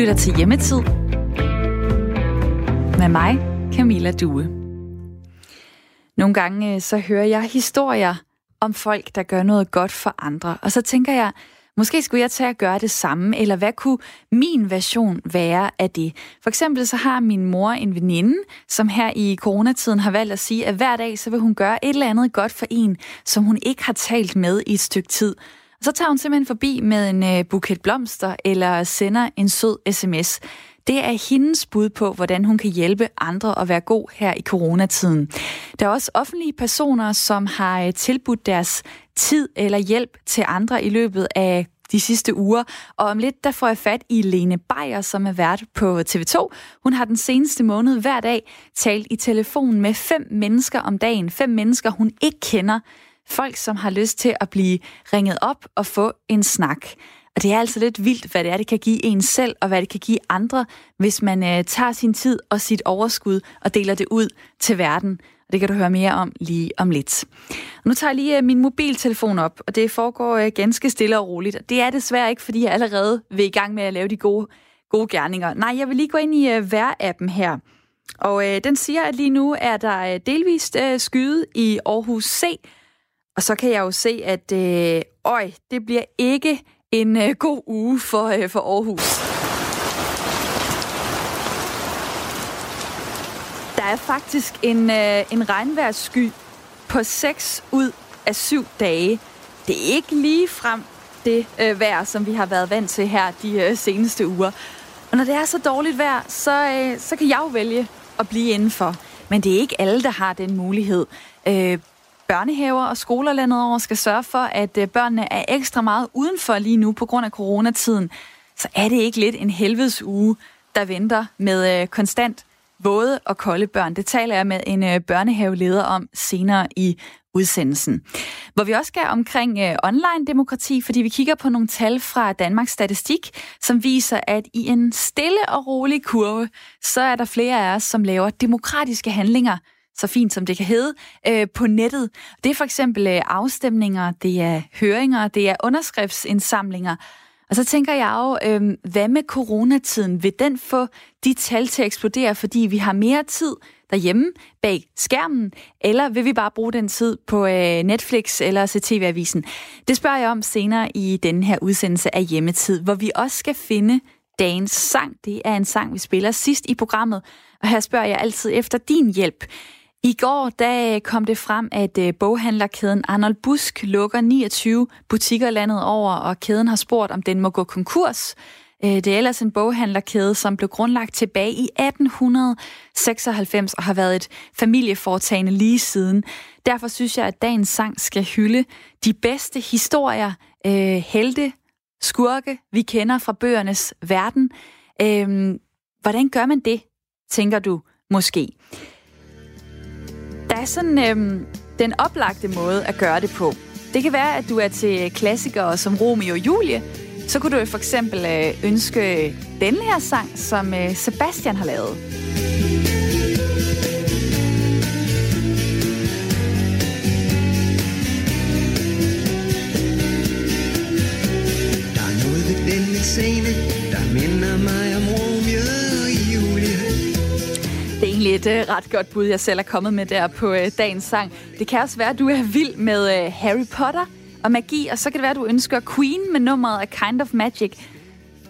lytter til Hjemmetid med mig, Camilla Due. Nogle gange øh, så hører jeg historier om folk, der gør noget godt for andre. Og så tænker jeg, måske skulle jeg tage at gøre det samme, eller hvad kunne min version være af det? For eksempel så har min mor en veninde, som her i coronatiden har valgt at sige, at hver dag så vil hun gøre et eller andet godt for en, som hun ikke har talt med i et stykke tid. Så tager hun simpelthen forbi med en øh, buket blomster eller sender en sød sms. Det er hendes bud på, hvordan hun kan hjælpe andre at være god her i coronatiden. Der er også offentlige personer, som har øh, tilbudt deres tid eller hjælp til andre i løbet af de sidste uger. Og om lidt, der får jeg fat i Lene Beyer, som er vært på TV2. Hun har den seneste måned hver dag talt i telefon med fem mennesker om dagen. Fem mennesker, hun ikke kender. Folk, som har lyst til at blive ringet op og få en snak. Og det er altså lidt vildt, hvad det er, det kan give en selv, og hvad det kan give andre, hvis man øh, tager sin tid og sit overskud og deler det ud til verden. Og det kan du høre mere om lige om lidt. Og nu tager jeg lige øh, min mobiltelefon op, og det foregår øh, ganske stille og roligt. Det er desværre ikke, fordi jeg allerede vil i gang med at lave de gode, gode gerninger. Nej, jeg vil lige gå ind i øh, vejr-appen her. Og øh, den siger, at lige nu er der øh, delvist øh, skyde i Aarhus C, og så kan jeg jo se, at øh, øj, det bliver ikke en øh, god uge for, øh, for Aarhus. Der er faktisk en, øh, en regnvejrssky på 6 ud af 7 dage. Det er ikke lige frem det øh, vejr, som vi har været vant til her de øh, seneste uger. Og når det er så dårligt vejr, så, øh, så kan jeg jo vælge at blive indenfor. Men det er ikke alle, der har den mulighed. Øh, børnehaver og skoler landet over skal sørge for, at øh, børnene er ekstra meget udenfor lige nu på grund af coronatiden, så er det ikke lidt en helvedes uge, der venter med øh, konstant våde og kolde børn. Det taler jeg med en øh, børnehaveleder om senere i udsendelsen. Hvor vi også skal omkring online demokrati, fordi vi kigger på nogle tal fra Danmarks Statistik, som viser, at i en stille og rolig kurve, så er der flere af os, som laver demokratiske handlinger, så fint som det kan hedde, øh, på nettet. Det er for eksempel øh, afstemninger, det er høringer, det er underskriftsindsamlinger. Og så tænker jeg jo, øh, hvad med coronatiden? Vil den få de tal til at eksplodere, fordi vi har mere tid derhjemme bag skærmen, eller vil vi bare bruge den tid på øh, Netflix eller se TV-avisen? Det spørger jeg om senere i denne her udsendelse af Hjemmetid, hvor vi også skal finde dagens sang. Det er en sang, vi spiller sidst i programmet, og her spørger jeg altid efter din hjælp. I går der kom det frem, at øh, boghandlerkæden Arnold Busk lukker 29 butikker landet over, og kæden har spurgt, om den må gå konkurs. Øh, det er ellers en boghandlerkæde, som blev grundlagt tilbage i 1896 og har været et familieforetagende lige siden. Derfor synes jeg, at dagens sang skal hylde de bedste historier, øh, helte, skurke, vi kender fra bøgernes verden. Øhm, hvordan gør man det, tænker du måske? Der er sådan øhm, den oplagte måde at gøre det på. Det kan være, at du er til klassikere som Romeo og Julie. Så kunne du for eksempel øh, ønske den her sang, som øh, Sebastian har lavet. Der er noget ved denne scene, et uh, ret godt bud, jeg selv er kommet med der på uh, dagens sang. Det kan også være, at du er vild med uh, Harry Potter og magi, og så kan det være, at du ønsker Queen med nummeret A Kind of Magic.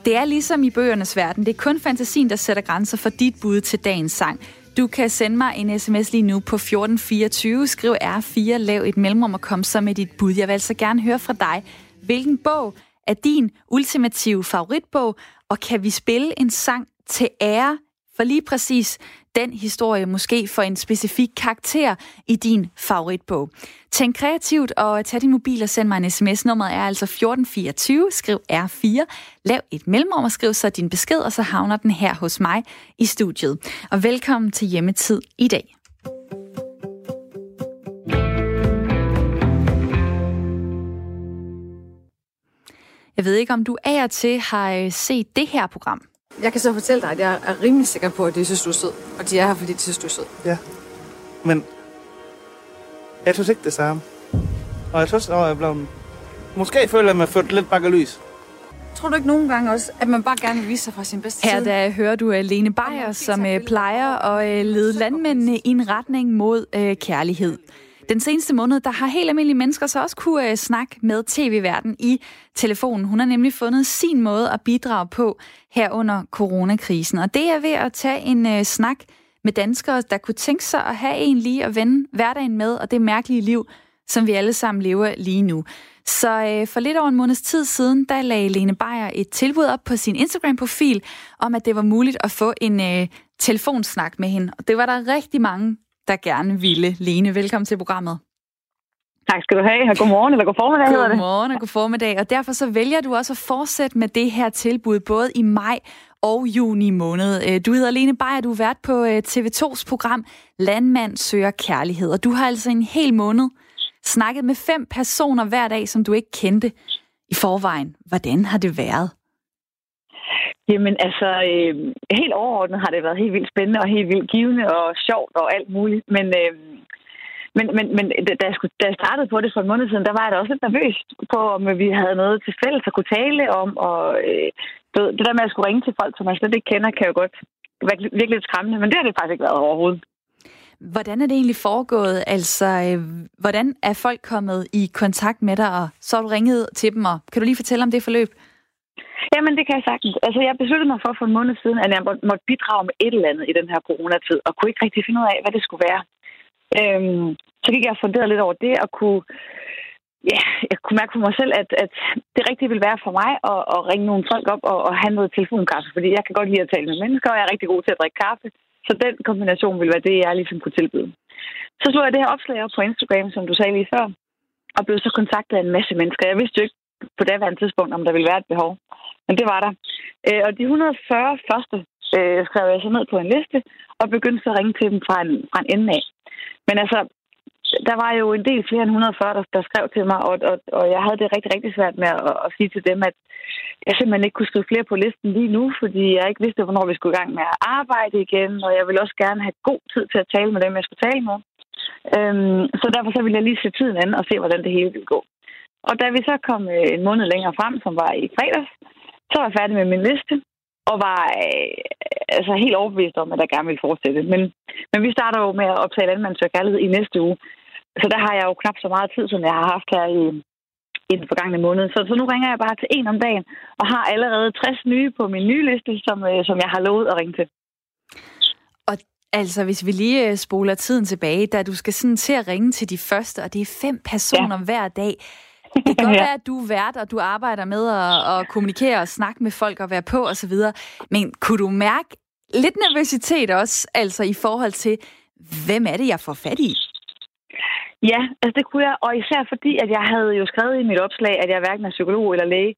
Det er ligesom i bøgernes verden. Det er kun fantasien, der sætter grænser for dit bud til dagens sang. Du kan sende mig en sms lige nu på 1424. Skriv R4, lav et mellemrum og kom så med dit bud. Jeg vil altså gerne høre fra dig, hvilken bog er din ultimative favoritbog, og kan vi spille en sang til ære for lige præcis den historie måske for en specifik karakter i din favoritbog. Tænk kreativt og tag din mobil og send mig en sms. Nummeret er altså 1424. Skriv R4. Lav et mellemrum og skriv så din besked, og så havner den her hos mig i studiet. Og velkommen til Hjemmetid i dag. Jeg ved ikke, om du af og til har øh, set det her program. Jeg kan så fortælle dig, at jeg er rimelig sikker på, at de synes, du er sød. Og de er her, fordi de synes, du er sød. Ja. Men jeg synes ikke det samme. Og jeg synes, at jeg blev... Måske føler jeg mig ført lidt bakke lys. Tror du ikke nogen gange også, at man bare gerne vil vise sig fra sin bedste Her side? der hører du uh, Lene Beyer, som uh, plejer at uh, lede landmændene i en retning mod kærlighed. Den seneste måned, der har helt almindelige mennesker så også kunne øh, snakke med tv-verden i telefonen. Hun har nemlig fundet sin måde at bidrage på her under coronakrisen. Og det er ved at tage en øh, snak med danskere, der kunne tænke sig at have en lige at vende hverdagen med, og det mærkelige liv, som vi alle sammen lever lige nu. Så øh, for lidt over en måneds tid siden, der lagde Lene Beyer et tilbud op på sin Instagram-profil, om at det var muligt at få en øh, telefonsnak med hende. Og det var der rigtig mange, der gerne ville. Lene, velkommen til programmet. Tak skal du have. Godmorgen eller god formiddag hedder det. Godmorgen og god formiddag. Og derfor så vælger du også at fortsætte med det her tilbud, både i maj og juni måned. Øh, du hedder Lene Beyer, du er vært på øh, TV2's program Landmand søger kærlighed. Og du har altså en hel måned snakket med fem personer hver dag, som du ikke kendte i forvejen. Hvordan har det været? Jamen altså, øh, helt overordnet har det været helt vildt spændende og helt vildt givende og sjovt og alt muligt. Men, øh, men, men, men da, jeg skulle, da jeg startede på det for en måned siden, der var jeg da også lidt nervøs på, om vi havde noget til fælles at kunne tale om. Og øh, det der med at skulle ringe til folk, som man slet ikke kender, kan jo godt være virkelig lidt skræmmende. Men det har det faktisk ikke været overhovedet. Hvordan er det egentlig foregået? Altså, øh, hvordan er folk kommet i kontakt med dig, og så har du ringet til dem, og kan du lige fortælle om det forløb? Jamen, det kan jeg sagtens. Altså, jeg besluttede mig for for en måned siden, at jeg måtte bidrage med et eller andet i den her coronatid, og kunne ikke rigtig finde ud af, hvad det skulle være. Øhm, så gik jeg og funderede lidt over det, og kunne, ja, jeg kunne mærke for mig selv, at, at det rigtige ville være for mig at, at ringe nogle folk op og, og have noget telefonkaffe, fordi jeg kan godt lide at tale med mennesker, og jeg er rigtig god til at drikke kaffe. Så den kombination ville være det, jeg ligesom kunne tilbyde. Så slog jeg det her opslag op på Instagram, som du sagde lige før, og blev så kontaktet af en masse mennesker. Jeg vidste jo ikke på daværende tidspunkt, om der ville være et behov. Men det var der. Øh, og de 140 første øh, skrev jeg så ned på en liste, og begyndte så at ringe til dem fra en, fra en ende af. Men altså, der var jo en del flere end 140, der, der skrev til mig, og, og, og jeg havde det rigtig, rigtig svært med at, at sige til dem, at jeg simpelthen ikke kunne skrive flere på listen lige nu, fordi jeg ikke vidste, hvornår vi skulle i gang med at arbejde igen, og jeg ville også gerne have god tid til at tale med dem, jeg skulle tale med. Øhm, så derfor så ville jeg lige se tiden an og se, hvordan det hele ville gå. Og da vi så kom øh, en måned længere frem, som var i fredags, så var jeg færdig med min liste, og var øh, altså helt overbevist om, at jeg gerne ville fortsætte. Men, men vi starter jo med at optage landmandsøg kærlighed i næste uge. Så der har jeg jo knap så meget tid, som jeg har haft her i, i den forgangne måned. Så, så nu ringer jeg bare til en om dagen, og har allerede 60 nye på min nye liste, som, øh, som jeg har lovet at ringe til. Og altså, hvis vi lige øh, spoler tiden tilbage, da du skal sådan til at ringe til de første, og det er fem personer ja. hver dag. Det kan godt ja. være, at du er vært, og du arbejder med at, at kommunikere og snakke med folk og være på osv., men kunne du mærke lidt nervøsitet også, altså i forhold til, hvem er det, jeg får fat i? Ja, altså det kunne jeg, og især fordi, at jeg havde jo skrevet i mit opslag, at jeg hverken er psykolog eller læge.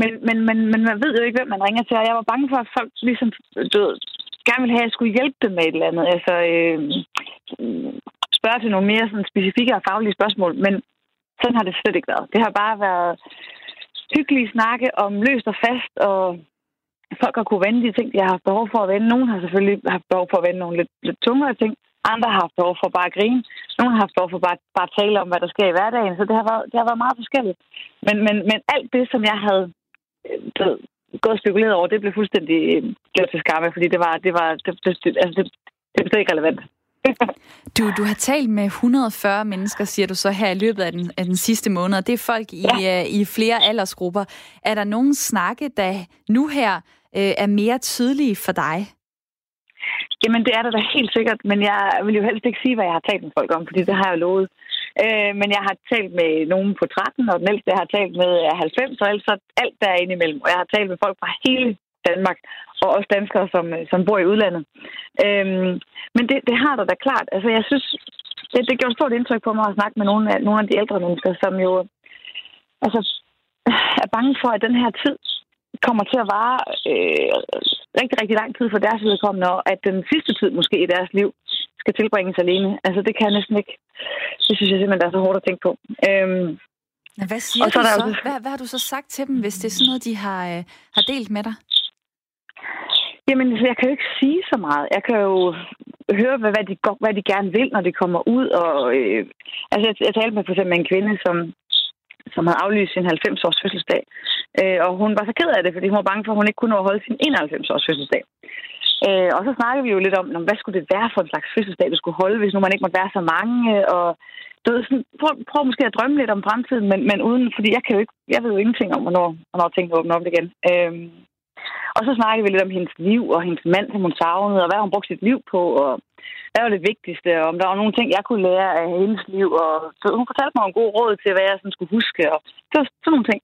Men, men, men, men man ved jo ikke, hvem man ringer til, og jeg var bange for, at folk ligesom død, gerne ville have, at jeg skulle hjælpe dem med et eller andet. Altså øh, spørge til nogle mere sådan, specifikke og faglige spørgsmål, men sådan har det slet ikke været. Det har bare været hyggelige snakke om løst og fast, og folk har kunne vende de ting, de har haft behov for at vende. Nogle har selvfølgelig haft behov for at vende nogle lidt, lidt tungere ting. Andre har haft behov for bare at grine. Nogle har haft behov for bare, bare at tale om, hvad der sker i hverdagen. Så det har været, det har været meget forskelligt. Men, men, men alt det, som jeg havde øh, gået og spekuleret over, det blev fuldstændig øh, gjort til skamme, fordi det var, det var, det, det, det, altså det, det blev ikke relevant. Du, du har talt med 140 mennesker, siger du så her i løbet af den, af den sidste måned. Det er folk i, ja. uh, i flere aldersgrupper. Er der nogen snakke, der nu her uh, er mere tydelige for dig? Jamen, det er der da helt sikkert, men jeg vil jo helst ikke sige, hvad jeg har talt med folk om, fordi det har jeg jo lovet. Øh, men jeg har talt med nogen på 13, og den ældste, jeg har talt med, er 90, og altså alt der er inde imellem. Og jeg har talt med folk fra hele Danmark, og også danskere, som, som bor i udlandet. Øhm, men det, det har der da klart. Altså, jeg synes, det, det gjorde stort indtryk på mig at snakke med nogle af, nogle af de ældre mennesker, som jo altså, er bange for, at den her tid kommer til at vare øh, rigtig, rigtig lang tid for deres vedkommende, og at den sidste tid måske i deres liv skal tilbringes alene. Altså, det kan jeg næsten ikke. Det synes jeg simpelthen, der er så hårdt at tænke på. Øhm, hvad siger så du så? Også... Hvad, hvad har du så sagt til dem, hvis det er sådan noget, de har, øh, har delt med dig? Jamen, jeg kan jo ikke sige så meget. Jeg kan jo høre, hvad, hvad, de, hvad de gerne vil, når de kommer ud. Og, øh, altså, jeg, jeg talte med for eksempel en kvinde, som, som havde aflyst sin 90-års fødselsdag, Øh, og hun var så ked af det, fordi hun var bange for, at hun ikke kunne nå at holde sin 91-års fødselsdag. Øh, og så snakkede vi jo lidt om, hvad skulle det være for en slags fødselsdag, du skulle holde, hvis nu man ikke måtte være så mange. Og du ved, sådan, prøv, prøv måske at drømme lidt om fremtiden, men, men uden, fordi jeg, kan jo ikke, jeg ved jo ingenting om, hvornår, hvornår tingene åbner op igen. Øh, og så snakkede vi lidt om hendes liv og hendes mand, som hun savnede, og hvad hun brugte sit liv på, og hvad var det vigtigste, og om der var nogle ting, jeg kunne lære af hendes liv. Og så hun fortalte mig en god råd til, hvad jeg sådan skulle huske, og det var sådan nogle ting.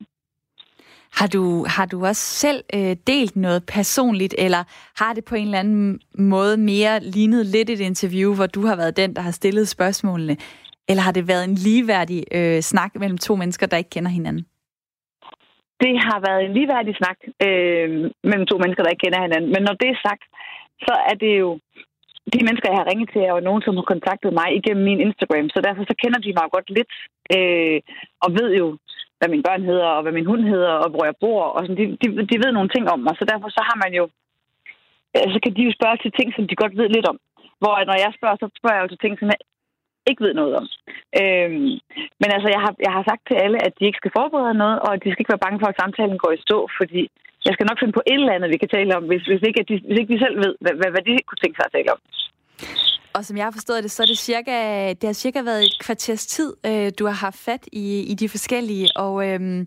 Har du, har du også selv øh, delt noget personligt, eller har det på en eller anden måde mere lignet lidt et interview, hvor du har været den, der har stillet spørgsmålene? Eller har det været en ligeværdig øh, snak mellem to mennesker, der ikke kender hinanden? Det har været en ligeværdig snak øh, mellem to mennesker, der ikke kender hinanden. Men når det er sagt, så er det jo de mennesker, jeg har ringet til, er jo nogen, som har kontaktet mig igennem min Instagram. Så derfor så kender de mig godt lidt, øh, og ved jo, hvad mine børn hedder, og hvad min hund hedder, og hvor jeg bor. Og sådan, de, de, de ved nogle ting om mig, så derfor så har man jo... Så kan de jo spørge til ting, som de godt ved lidt om. Hvor når jeg spørger, så spørger jeg jo til ting, som jeg ikke ved noget om. Øhm, men altså, jeg har, jeg har sagt til alle, at de ikke skal forberede noget, og at de skal ikke være bange for, at samtalen går i stå, fordi jeg skal nok finde på et eller andet, vi kan tale om, hvis, hvis, ikke, at de, hvis ikke de selv ved, hvad, hvad, hvad de kunne tænke sig at tale om. Og som jeg har forstået det, så er det cirka, det har cirka været et kvarters tid, øh, du har haft fat i, i de forskellige, og, øhm,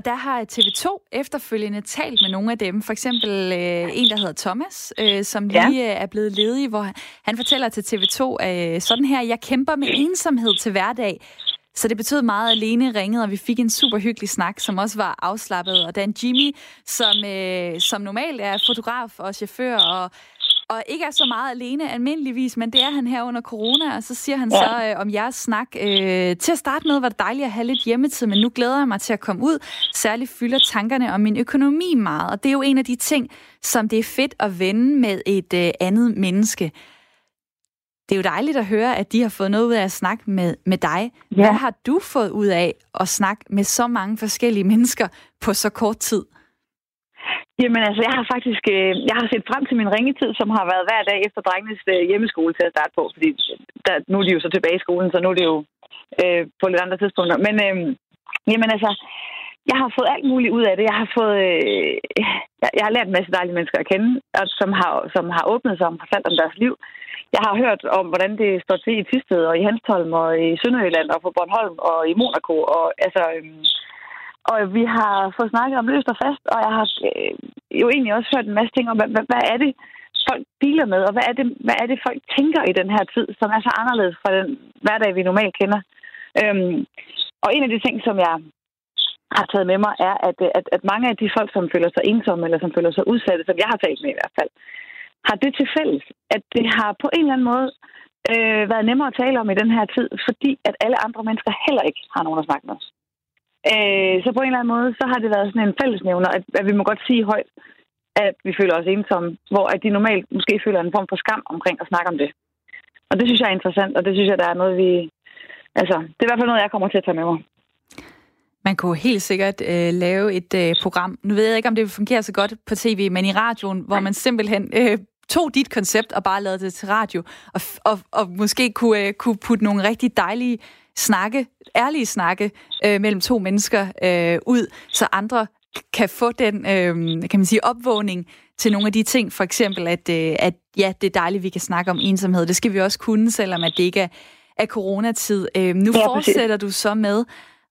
og der har TV2 efterfølgende talt med nogle af dem. For eksempel øh, en, der hedder Thomas, øh, som lige ja. er blevet ledig, hvor han fortæller til TV2, øh, sådan her, jeg kæmper med ensomhed til hverdag, så det betød meget, at Lene ringede, og vi fik en super hyggelig snak, som også var afslappet. Og Dan Jimmy, som, øh, som normalt er fotograf og chauffør, og og ikke er så meget alene almindeligvis, men det er han her under corona, og så siger han ja. så øh, om jeres snak. Øh, til at starte med var det dejligt at have lidt hjemmetid, men nu glæder jeg mig til at komme ud. Særligt fylder tankerne om min økonomi meget, og det er jo en af de ting, som det er fedt at vende med et øh, andet menneske. Det er jo dejligt at høre, at de har fået noget ud af at snakke med, med dig. Ja. Hvad har du fået ud af at snakke med så mange forskellige mennesker på så kort tid? Jamen altså, jeg har faktisk øh, jeg har set frem til min ringetid, som har været hver dag efter drengenes øh, hjemmeskole til at starte på, fordi øh, der, nu er de jo så tilbage i skolen, så nu er det jo øh, på lidt andre tidspunkter. Men øh, jamen altså, jeg har fået alt muligt ud af det. Jeg har fået, øh, jeg har lært en masse dejlige mennesker at kende, og som har, som har åbnet sig og fortalt om deres liv. Jeg har hørt om, hvordan det står til i Tisted og i Hanstholm og i Sønderjylland og på Bornholm og i Monaco. Og altså, øh, og vi har fået snakket om løst og fast, og jeg har øh, jo egentlig også hørt en masse ting om, hvad, hvad, hvad er det, folk dealer med, og hvad er, det, hvad er det, folk tænker i den her tid, som er så anderledes fra den hverdag, vi normalt kender. Øhm, og en af de ting, som jeg har taget med mig, er, at, øh, at, at mange af de folk, som føler sig ensomme, eller som føler sig udsatte, som jeg har talt med i hvert fald, har det til fælles, at det har på en eller anden måde øh, været nemmere at tale om i den her tid, fordi at alle andre mennesker heller ikke har nogen at snakke med os. Øh, så på en eller anden måde, så har det været sådan en fællesnævner, at, at vi må godt sige højt, at vi føler os ensomme, hvor at de normalt måske føler en form for skam omkring at snakke om det. Og det synes jeg er interessant, og det synes jeg, der er noget, vi... Altså, det er i hvert fald noget, jeg kommer til at tage med mig. Man kunne helt sikkert øh, lave et øh, program. Nu ved jeg ikke, om det fungerer så godt på tv, men i radioen, hvor man simpelthen øh, tog dit koncept og bare lavede det til radio, og, og, og måske kunne, øh, kunne putte nogle rigtig dejlige snakke, ærlige snakke øh, mellem to mennesker øh, ud, så andre kan få den, øh, kan man sige, opvågning til nogle af de ting, for eksempel, at, øh, at ja, det er dejligt, vi kan snakke om ensomhed. Det skal vi også kunne, selvom at det ikke er, er coronatid. Øh, nu ja, fortsætter du så med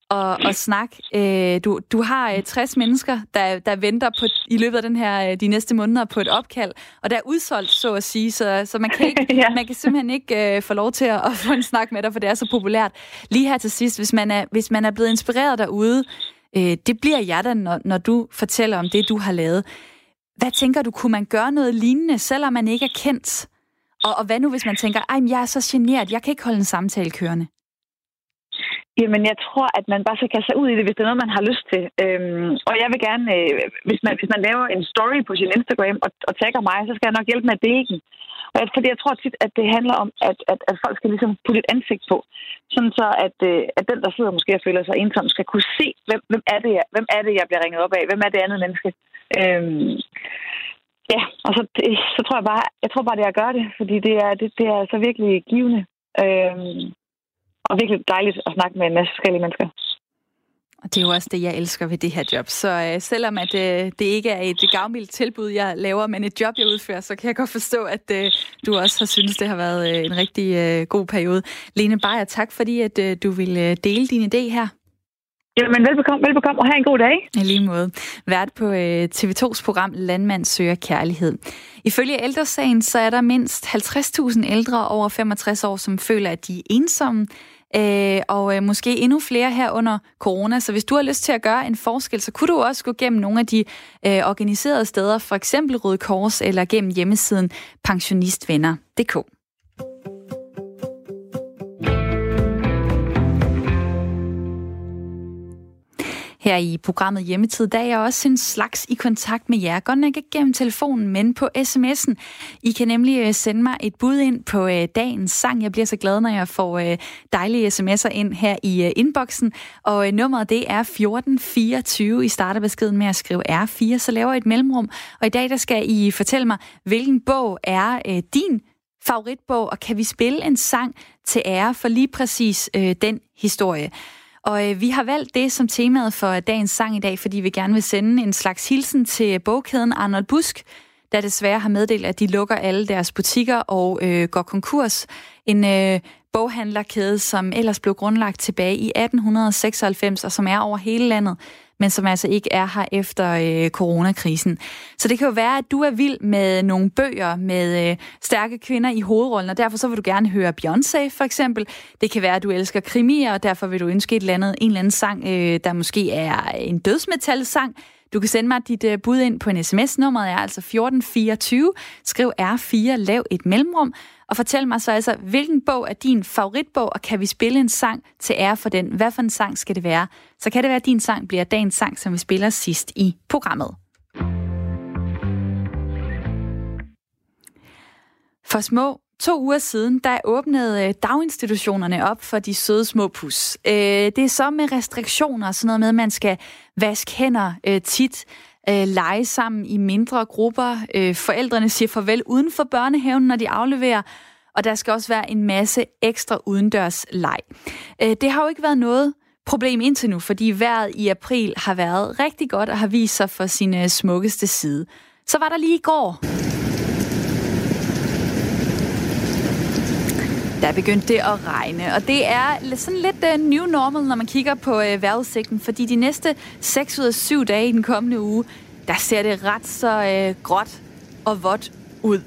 og, og snak. Øh, du, du har øh, 60 mennesker, der, der venter på i løbet af den her, øh, de næste måneder på et opkald, og der er udsolgt, så at sige, så, så man, kan ikke, ja. man kan simpelthen ikke øh, få lov til at, at få en snak med dig, for det er så populært. Lige her til sidst, hvis man er, hvis man er blevet inspireret derude, øh, det bliver jeg da, når, når du fortæller om det, du har lavet. Hvad tænker du, kunne man gøre noget lignende, selvom man ikke er kendt? Og, og hvad nu, hvis man tænker, ej, jeg er så generet, jeg kan ikke holde en samtale kørende? Jamen, jeg tror, at man bare skal kaste sig ud i det, hvis det er noget, man har lyst til. Øhm, og jeg vil gerne, øh, hvis, man, hvis man laver en story på sin Instagram og, og tagger mig, så skal jeg nok hjælpe med at dele den. Og jeg, fordi jeg tror tit, at det handler om, at, at, at folk skal ligesom putte et ansigt på. Sådan så, at, øh, at den, der sidder måske og føler sig ensom, skal kunne se, hvem, hvem, er det, jeg, hvem er det, jeg bliver ringet op af? Hvem er det andet menneske? Øhm, ja, og så, så tror jeg bare, jeg tror bare, det er at gøre det, fordi det er, det, det er så virkelig givende. Øhm, og virkelig dejligt at snakke med en masse forskellige mennesker. Og det er jo også det, jeg elsker ved det her job. Så øh, selvom at øh, det ikke er et gavmildt tilbud, jeg laver, men et job, jeg udfører, så kan jeg godt forstå, at øh, du også har synes det har været øh, en rigtig øh, god periode. Lene Beyer, tak fordi, at øh, du vil øh, dele din idé her. Jamen, velbekomme, velbekomme, og have en god dag. I lige måde. Vært på øh, TV2's program Landmand søger kærlighed. Ifølge ældresagen, så er der mindst 50.000 ældre over 65 år, som føler, at de er ensomme, øh, og øh, måske endnu flere her under corona. Så hvis du har lyst til at gøre en forskel, så kunne du også gå gennem nogle af de øh, organiserede steder, for eksempel Røde Kors, eller gennem hjemmesiden pensionistvenner.dk. Her i programmet Hjemmetid, der er jeg også en slags i kontakt med jer. Godt nok ikke gennem telefonen, men på sms'en. I kan nemlig øh, sende mig et bud ind på øh, dagens sang. Jeg bliver så glad, når jeg får øh, dejlige sms'er ind her i inboxen. Og nummeret det er 1424. I starter beskeden med at skrive R4, så laver jeg et mellemrum. Og i dag der skal I fortælle mig, hvilken bog er din favoritbog, og kan vi spille en sang til ære for lige præcis øh, den historie. Og øh, vi har valgt det som temaet for dagens sang i dag, fordi vi gerne vil sende en slags hilsen til bogkæden Arnold Busk, der desværre har meddelt, at de lukker alle deres butikker og øh, går konkurs. En øh, boghandlerkæde, som ellers blev grundlagt tilbage i 1896, og som er over hele landet men som altså ikke er her efter øh, coronakrisen. Så det kan jo være, at du er vild med nogle bøger med øh, stærke kvinder i hovedrollen, og derfor så vil du gerne høre Beyoncé for eksempel. Det kan være, at du elsker krimier, og derfor vil du ønske et eller andet, en eller anden sang, øh, der måske er en dødsmetal-sang. Du kan sende mig dit uh, bud ind på en sms. Nummeret er altså 1424. Skriv R4, lav et mellemrum, og fortæl mig så altså, hvilken bog er din favoritbog, og kan vi spille en sang til ære for den? Hvad for en sang skal det være? Så kan det være, at din sang bliver dagens sang, som vi spiller sidst i programmet. For små to uger siden, der åbnede øh, daginstitutionerne op for de søde små pus. Øh, det er så med restriktioner, sådan noget med, at man skal vaske hænder øh, tit, øh, lege sammen i mindre grupper. Øh, forældrene siger farvel uden for børnehaven, når de afleverer. Og der skal også være en masse ekstra udendørs leg. Øh, det har jo ikke været noget problem indtil nu, fordi vejret i april har været rigtig godt og har vist sig for sin øh, smukkeste side. Så var der lige i går Der begyndte det at regne, og det er sådan lidt uh, new normal, når man kigger på uh, vejrudsigten, fordi de næste 6 ud af 7 dage i den kommende uge, der ser det ret så uh, gråt og vådt ud.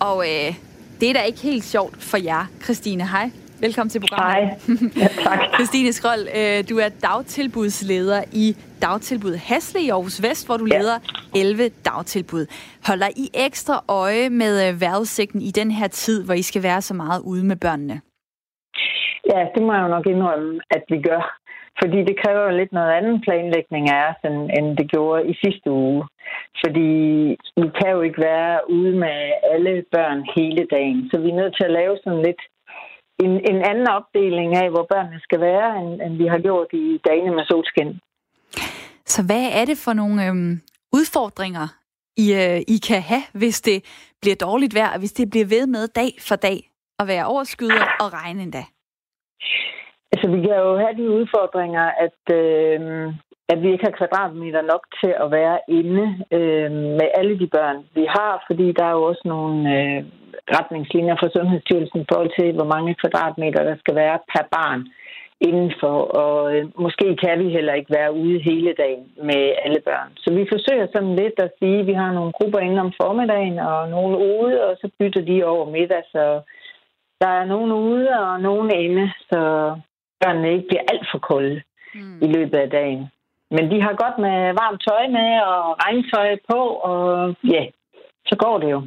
Og uh, det er da ikke helt sjovt for jer, Christine. Hej. Velkommen til programmet. Hej. Ja, tak. Christine Skrold, du er dagtilbudsleder i dagtilbud Hasle i Aarhus Vest, hvor du ja. leder 11 dagtilbud. Holder I ekstra øje med øh, vejrudsigten i den her tid, hvor I skal være så meget ude med børnene? Ja, det må jeg jo nok indrømme, at vi gør. Fordi det kræver jo lidt noget anden planlægning af os, end det gjorde i sidste uge. Fordi vi kan jo ikke være ude med alle børn hele dagen. Så vi er nødt til at lave sådan lidt en, en anden opdeling af, hvor børnene skal være, end, end vi har gjort i dagene med solskin. Så hvad er det for nogle øhm, udfordringer, I, øh, I kan have, hvis det bliver dårligt vejr, og hvis det bliver ved med dag for dag at være overskyet og regne endda? Altså, vi kan jo have de udfordringer, at, øh, at vi ikke har kvadratmeter nok til at være inde øh, med alle de børn, vi har, fordi der er jo også nogle øh, retningslinjer fra Sundhedsstyrelsen i forhold til, hvor mange kvadratmeter der skal være per barn indenfor, og øh, måske kan vi heller ikke være ude hele dagen med alle børn. Så vi forsøger sådan lidt at sige, at vi har nogle grupper inde om formiddagen og nogle ude, og så bytter de over middag, så der er nogen ude og nogen inde, så børnene ikke bliver alt for kolde mm. i løbet af dagen. Men de har godt med varmt tøj med og regntøj på, og ja, så går det jo.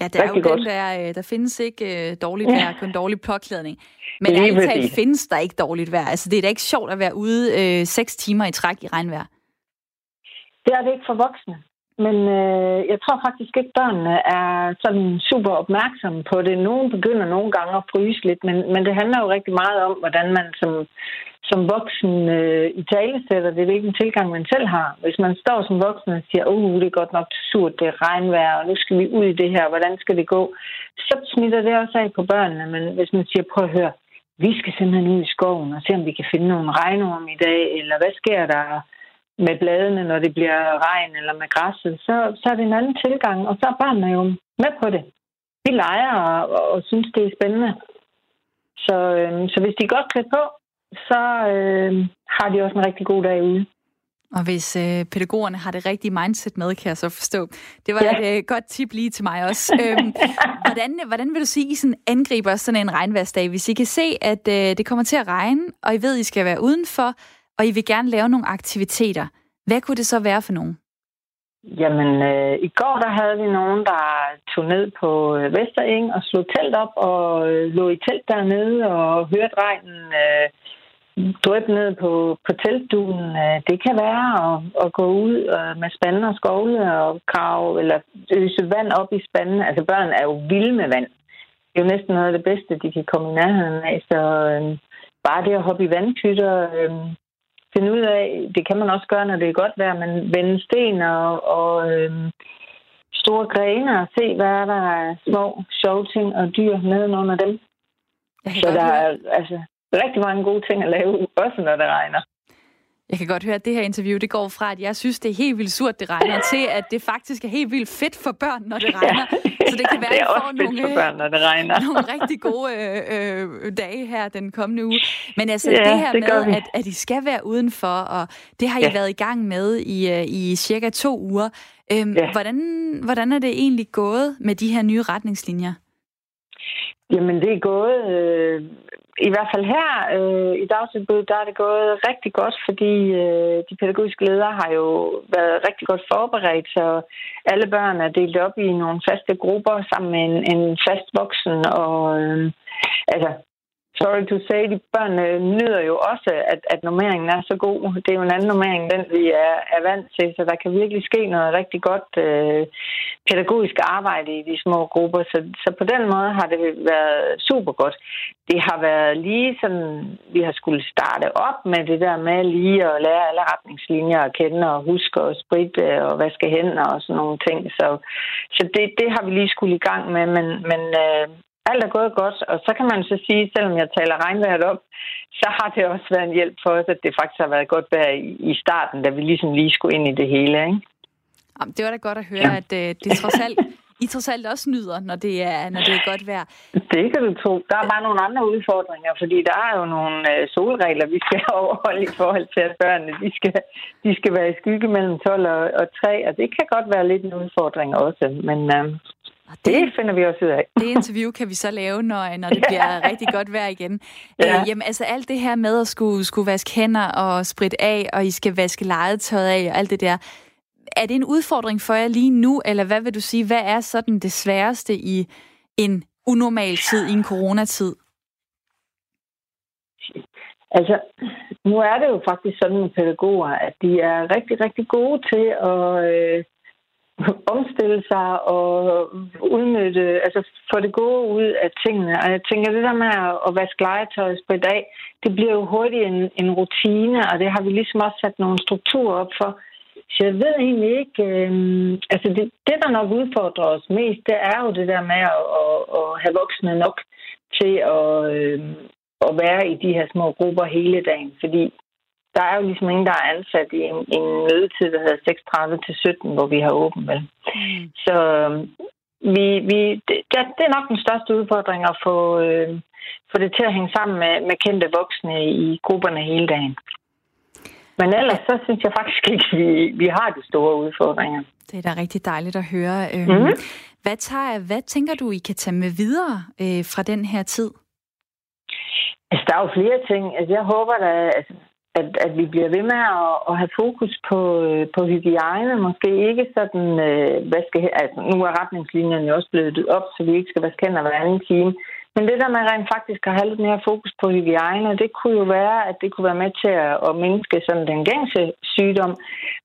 Ja, der er jo den der, øh, der findes ikke uh, dårligt vejr, ja. kun dårlig påklædning. Men ærligt talt findes der ikke dårligt vejr. Altså, det er da ikke sjovt at være ude øh, 6 timer i træk i regnvejr. Det er det ikke for voksne. Men øh, jeg tror faktisk ikke, børnene er sådan super opmærksomme på det. Nogen begynder nogle gange at fryse lidt, men, men det handler jo rigtig meget om, hvordan man som, som voksen øh, i tale sætter det, hvilken tilgang man selv har. Hvis man står som voksen og siger, uh, det er godt nok surt, det er regnvejr, og nu skal vi ud i det her, hvordan skal det gå? Så smitter det også af på børnene, men hvis man siger, prøv at høre, vi skal simpelthen ud i skoven og se, om vi kan finde nogle regnorm i dag, eller hvad sker der med bladene, når det bliver regn, eller med græsset, så, så er det en anden tilgang, og så er børnene jo med på det. Vi leger og, og, og synes, det er spændende. Så, øh, så hvis de er godt klædt på, så øh, har de også en rigtig god dag ude. Og hvis øh, pædagogerne har det rigtige mindset med, kan jeg så forstå. Det var ja. et øh, godt tip lige til mig også. øhm, hvordan, hvordan vil du sige, I sådan angriber sådan en regnværsdag, hvis I kan se, at øh, det kommer til at regne, og I ved, I skal være udenfor, og I vil gerne lave nogle aktiviteter. Hvad kunne det så være for nogen? Jamen, øh, i går der havde vi nogen, der tog ned på øh, Vestereng og slog telt op og øh, lå i telt dernede og hørte regnen øh, drøb ned på, på teltduen. Øh, det kan være at, at gå ud øh, med spanden og skovle og grave eller øse vand op i spanden. Altså børn er jo vilde med vand. Det er jo næsten noget af det bedste, de kan komme i nærheden af. Så øh, bare det at hoppe i vandkytter, øh, finde ud af, det kan man også gøre, når det er godt vejr, men vende sten og, og øh, store grene og se, hvad er der er små, sjove ting og dyr nedenunder dem. Så der er, altså, rigtig mange gode ting at lave, også når det regner. Jeg kan godt høre, at det her interview det går fra, at jeg synes, det er helt vildt surt, det regner, til at det faktisk er helt vildt fedt for børn, når det regner. Så det kan være, er også fedt nogle, for børn, når det regner. nogle rigtig gode øh, øh, dage her den kommende uge. Men altså ja, det her det med, at, at I skal være udenfor, og det har I ja. været i gang med i, øh, i cirka to uger. Øhm, ja. hvordan, hvordan er det egentlig gået med de her nye retningslinjer? Jamen, det er gået øh, i hvert fald her øh, i dagtilbuddet, der er det gået rigtig godt, fordi øh, de pædagogiske ledere har jo været rigtig godt forberedt, så alle børn er delt op i nogle faste grupper sammen med en, en fast voksen, og øh, altså, sorry to say, de børn øh, nyder jo også, at, at normeringen er så god. Det er jo en anden normering, den vi er, er vant til, så der kan virkelig ske noget rigtig godt øh, pædagogisk arbejde i de små grupper. Så, så på den måde har det været super godt. Det har været lige sådan, vi har skulle starte op med det der med lige at lære alle retningslinjer at kende og huske og spritte og vaske hænder og sådan nogle ting. Så, så det, det har vi lige skulle i gang med, men, men øh, alt er gået godt, og så kan man så sige, selvom jeg taler regnvejret op, så har det også været en hjælp for os, at det faktisk har været godt vejr i starten, da vi ligesom lige skulle ind i det hele, ikke? Jamen, det var da godt at høre, ja. at uh, det trods alt, I trods alt også nyder, når det er, når det er godt vejr. Det kan du tro. Der er bare nogle andre udfordringer, fordi der er jo nogle uh, solregler, vi skal overholde i forhold til, at børnene de skal, de skal være i skygge mellem 12 og, og 3, og det kan godt være lidt en udfordring også. Men det, det finder vi også ud af. Det interview kan vi så lave, når, når det bliver ja. rigtig godt vejr igen. Ja. Øh, jamen, altså alt det her med at skulle, skulle vaske hænder og spritte af, og I skal vaske legetøjet af og alt det der. Er det en udfordring for jer lige nu, eller hvad vil du sige, hvad er sådan det sværeste i en unormal tid, i en coronatid? Altså, nu er det jo faktisk sådan med pædagoger, at de er rigtig, rigtig gode til at... Øh, omstille sig og udnytte, altså få det gode ud af tingene. Og jeg tænker, det der med at vaske legetøj på i dag, det bliver jo hurtigt en, en rutine, og det har vi ligesom også sat nogle strukturer op for. Så jeg ved egentlig ikke, øh, altså det, det, der nok udfordrer os mest, det er jo det der med at, at, at have voksne nok til at, øh, at være i de her små grupper hele dagen. Fordi der er jo ligesom ingen, der er ansat i en, en mødetid, der hedder 36 til 17, hvor vi har åbent. Vel? Mm. Så øhm, vi, vi, det, det er nok den største udfordring at få, øh, få det til at hænge sammen med, med kendte voksne i grupperne hele dagen. Men ellers så synes jeg faktisk ikke, at vi, vi har de store udfordringer. Det er da rigtig dejligt at høre. Mm. Hvad, tager, hvad tænker du, I kan tage med videre øh, fra den her tid? Altså, der er jo flere ting. Altså, jeg håber, at altså, at, at vi bliver ved med at, at have fokus på, øh, på hygiejne. Måske ikke sådan, øh, hvad skal, altså, nu er retningslinjerne jo også blevet op, så vi ikke skal vaske hænder hver anden time. Men det der med rent faktisk at have lidt mere fokus på hygiejne, det kunne jo være, at det kunne være med til at, at mindske sådan den gængse sygdom.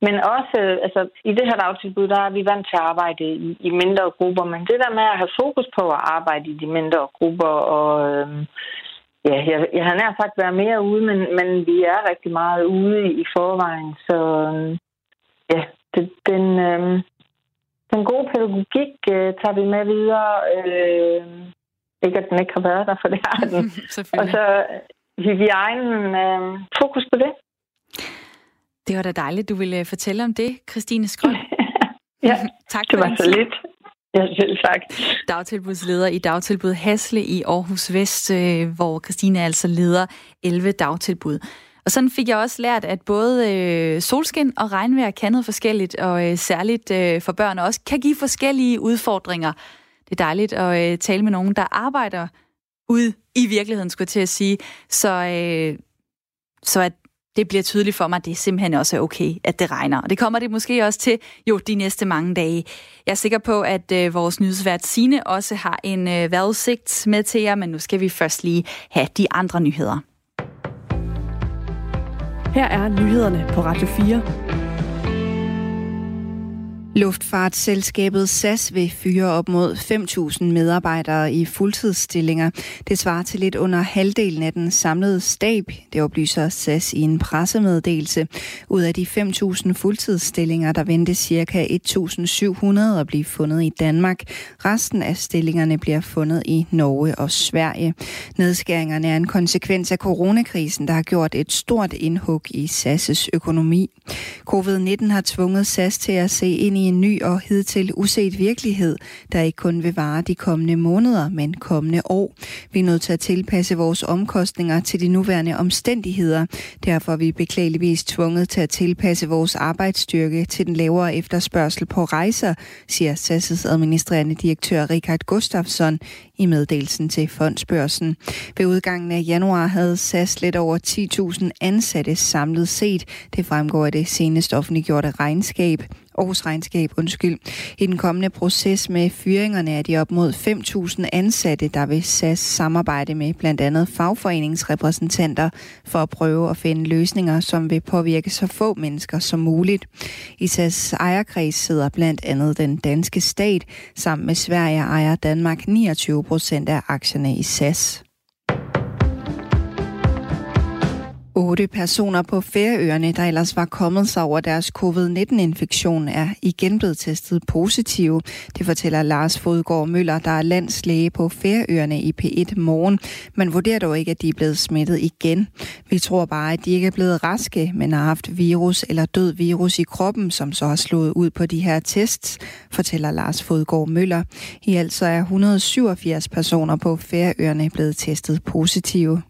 Men også, øh, altså i det her dagtilbud, der er vi vant til at arbejde i, i mindre grupper. Men det der med at have fokus på at arbejde i de mindre grupper og, øh, Ja, jeg, jeg har nær sagt været mere ude, men, men vi er rigtig meget ude i, forvejen. Så ja, det, den, øh, den gode pædagogik øh, tager vi med videre. Øh, Ikke at den ikke har været der, for det har den. og så hygiejnen, øh, fokus på det. Det var da dejligt, du ville fortælle om det, Christine Skrøn. ja, tak det var så lidt. Ja, selv tak. Dagtilbudsleder i dagtilbud Hasle i Aarhus Vest, øh, hvor Christine altså leder 11 dagtilbud. Og sådan fik jeg også lært, at både øh, solskin og regnvejr kan noget forskelligt, og øh, særligt øh, for børn også kan give forskellige udfordringer. Det er dejligt at øh, tale med nogen, der arbejder ude i virkeligheden, skulle jeg til at sige, så, øh, så at det bliver tydeligt for mig, at det simpelthen også er okay, at det regner. Og det kommer det måske også til jo de næste mange dage. Jeg er sikker på, at øh, vores nyhedsvært Sine også har en øh, vejrudsigt med til jer, men nu skal vi først lige have de andre nyheder. Her er nyhederne på Radio 4. Luftfartsselskabet SAS vil fyre op mod 5.000 medarbejdere i fuldtidsstillinger. Det svarer til lidt under halvdelen af den samlede stab, det oplyser SAS i en pressemeddelelse. Ud af de 5.000 fuldtidsstillinger, der ventes ca. 1.700 at blive fundet i Danmark. Resten af stillingerne bliver fundet i Norge og Sverige. Nedskæringerne er en konsekvens af coronakrisen, der har gjort et stort indhug i SAS' økonomi. Covid-19 har tvunget SAS til at se ind i en ny og hidtil uset virkelighed, der ikke kun vil vare de kommende måneder, men kommende år. Vi er nødt til at tilpasse vores omkostninger til de nuværende omstændigheder. Derfor er vi beklageligvis tvunget til at tilpasse vores arbejdsstyrke til den lavere efterspørgsel på rejser, siger SAS' administrerende direktør Richard Gustafsson i meddelelsen til fondsbørsen. Ved udgangen af januar havde SAS lidt over 10.000 ansatte samlet set. Det fremgår af det senest offentliggjorte regnskab. Aarhus Regnskab, undskyld. I den kommende proces med fyringerne er de op mod 5.000 ansatte, der vil SAS samarbejde med blandt andet fagforeningsrepræsentanter for at prøve at finde løsninger, som vil påvirke så få mennesker som muligt. I SAS ejerkreds sidder blandt andet den danske stat. Sammen med Sverige ejer Danmark 29 procent af aktierne i SAS. Otte personer på Færøerne, der ellers var kommet sig over deres covid-19-infektion, er igen blevet testet positive. Det fortæller Lars Fodgård Møller, der er landslæge på Færøerne i P1 Morgen. Man vurderer dog ikke, at de er blevet smittet igen. Vi tror bare, at de ikke er blevet raske, men har haft virus eller død virus i kroppen, som så har slået ud på de her tests, fortæller Lars Fodgård Møller. I alt så er 187 personer på Færøerne blevet testet positive.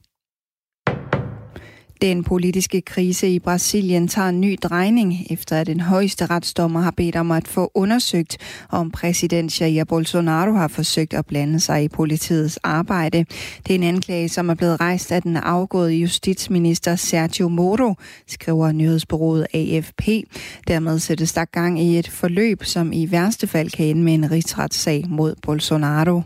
Den politiske krise i Brasilien tager en ny drejning, efter at en højeste retsdommer har bedt om at få undersøgt, om præsident Jair Bolsonaro har forsøgt at blande sig i politiets arbejde. Det er en anklage, som er blevet rejst af den afgåede justitsminister Sergio Moro, skriver nyhedsbureauet AFP. Dermed sættes der gang i et forløb, som i værste fald kan ende med en rigsretssag mod Bolsonaro.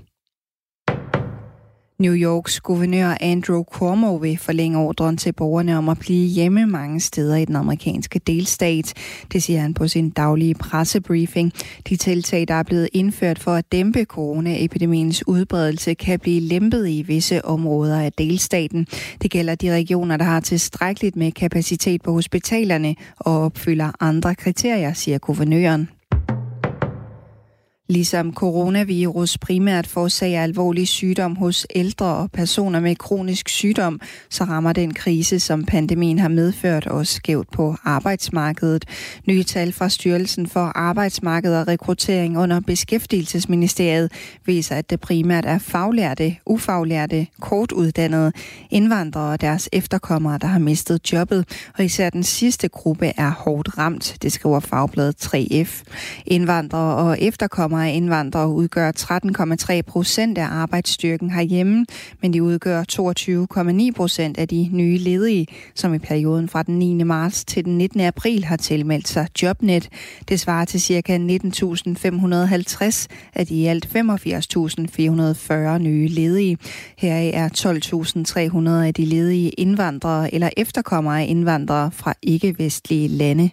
New Yorks guvernør Andrew Cuomo vil forlænge ordren til borgerne om at blive hjemme mange steder i den amerikanske delstat. Det siger han på sin daglige pressebriefing. De tiltag, der er blevet indført for at dæmpe coronaepidemiens udbredelse, kan blive lempet i visse områder af delstaten. Det gælder de regioner, der har tilstrækkeligt med kapacitet på hospitalerne og opfylder andre kriterier, siger guvernøren. Ligesom coronavirus primært forårsager alvorlig sygdom hos ældre og personer med kronisk sygdom, så rammer den krise, som pandemien har medført, også skævt på arbejdsmarkedet. Nye tal fra Styrelsen for Arbejdsmarked og Rekruttering under Beskæftigelsesministeriet viser, at det primært er faglærte, ufaglærte, kortuddannede, indvandrere og deres efterkommere, der har mistet jobbet, og især den sidste gruppe er hårdt ramt, det skriver fagbladet 3F. Indvandrere og efterkommere af indvandrere udgør 13,3 procent af arbejdsstyrken herhjemme, men de udgør 22,9 procent af de nye ledige, som i perioden fra den 9. marts til den 19. april har tilmeldt sig Jobnet. Det svarer til ca. 19.550 af de i alt 85.440 nye ledige. Heraf er 12.300 af de ledige indvandrere eller efterkommere af indvandrere fra ikke-vestlige lande.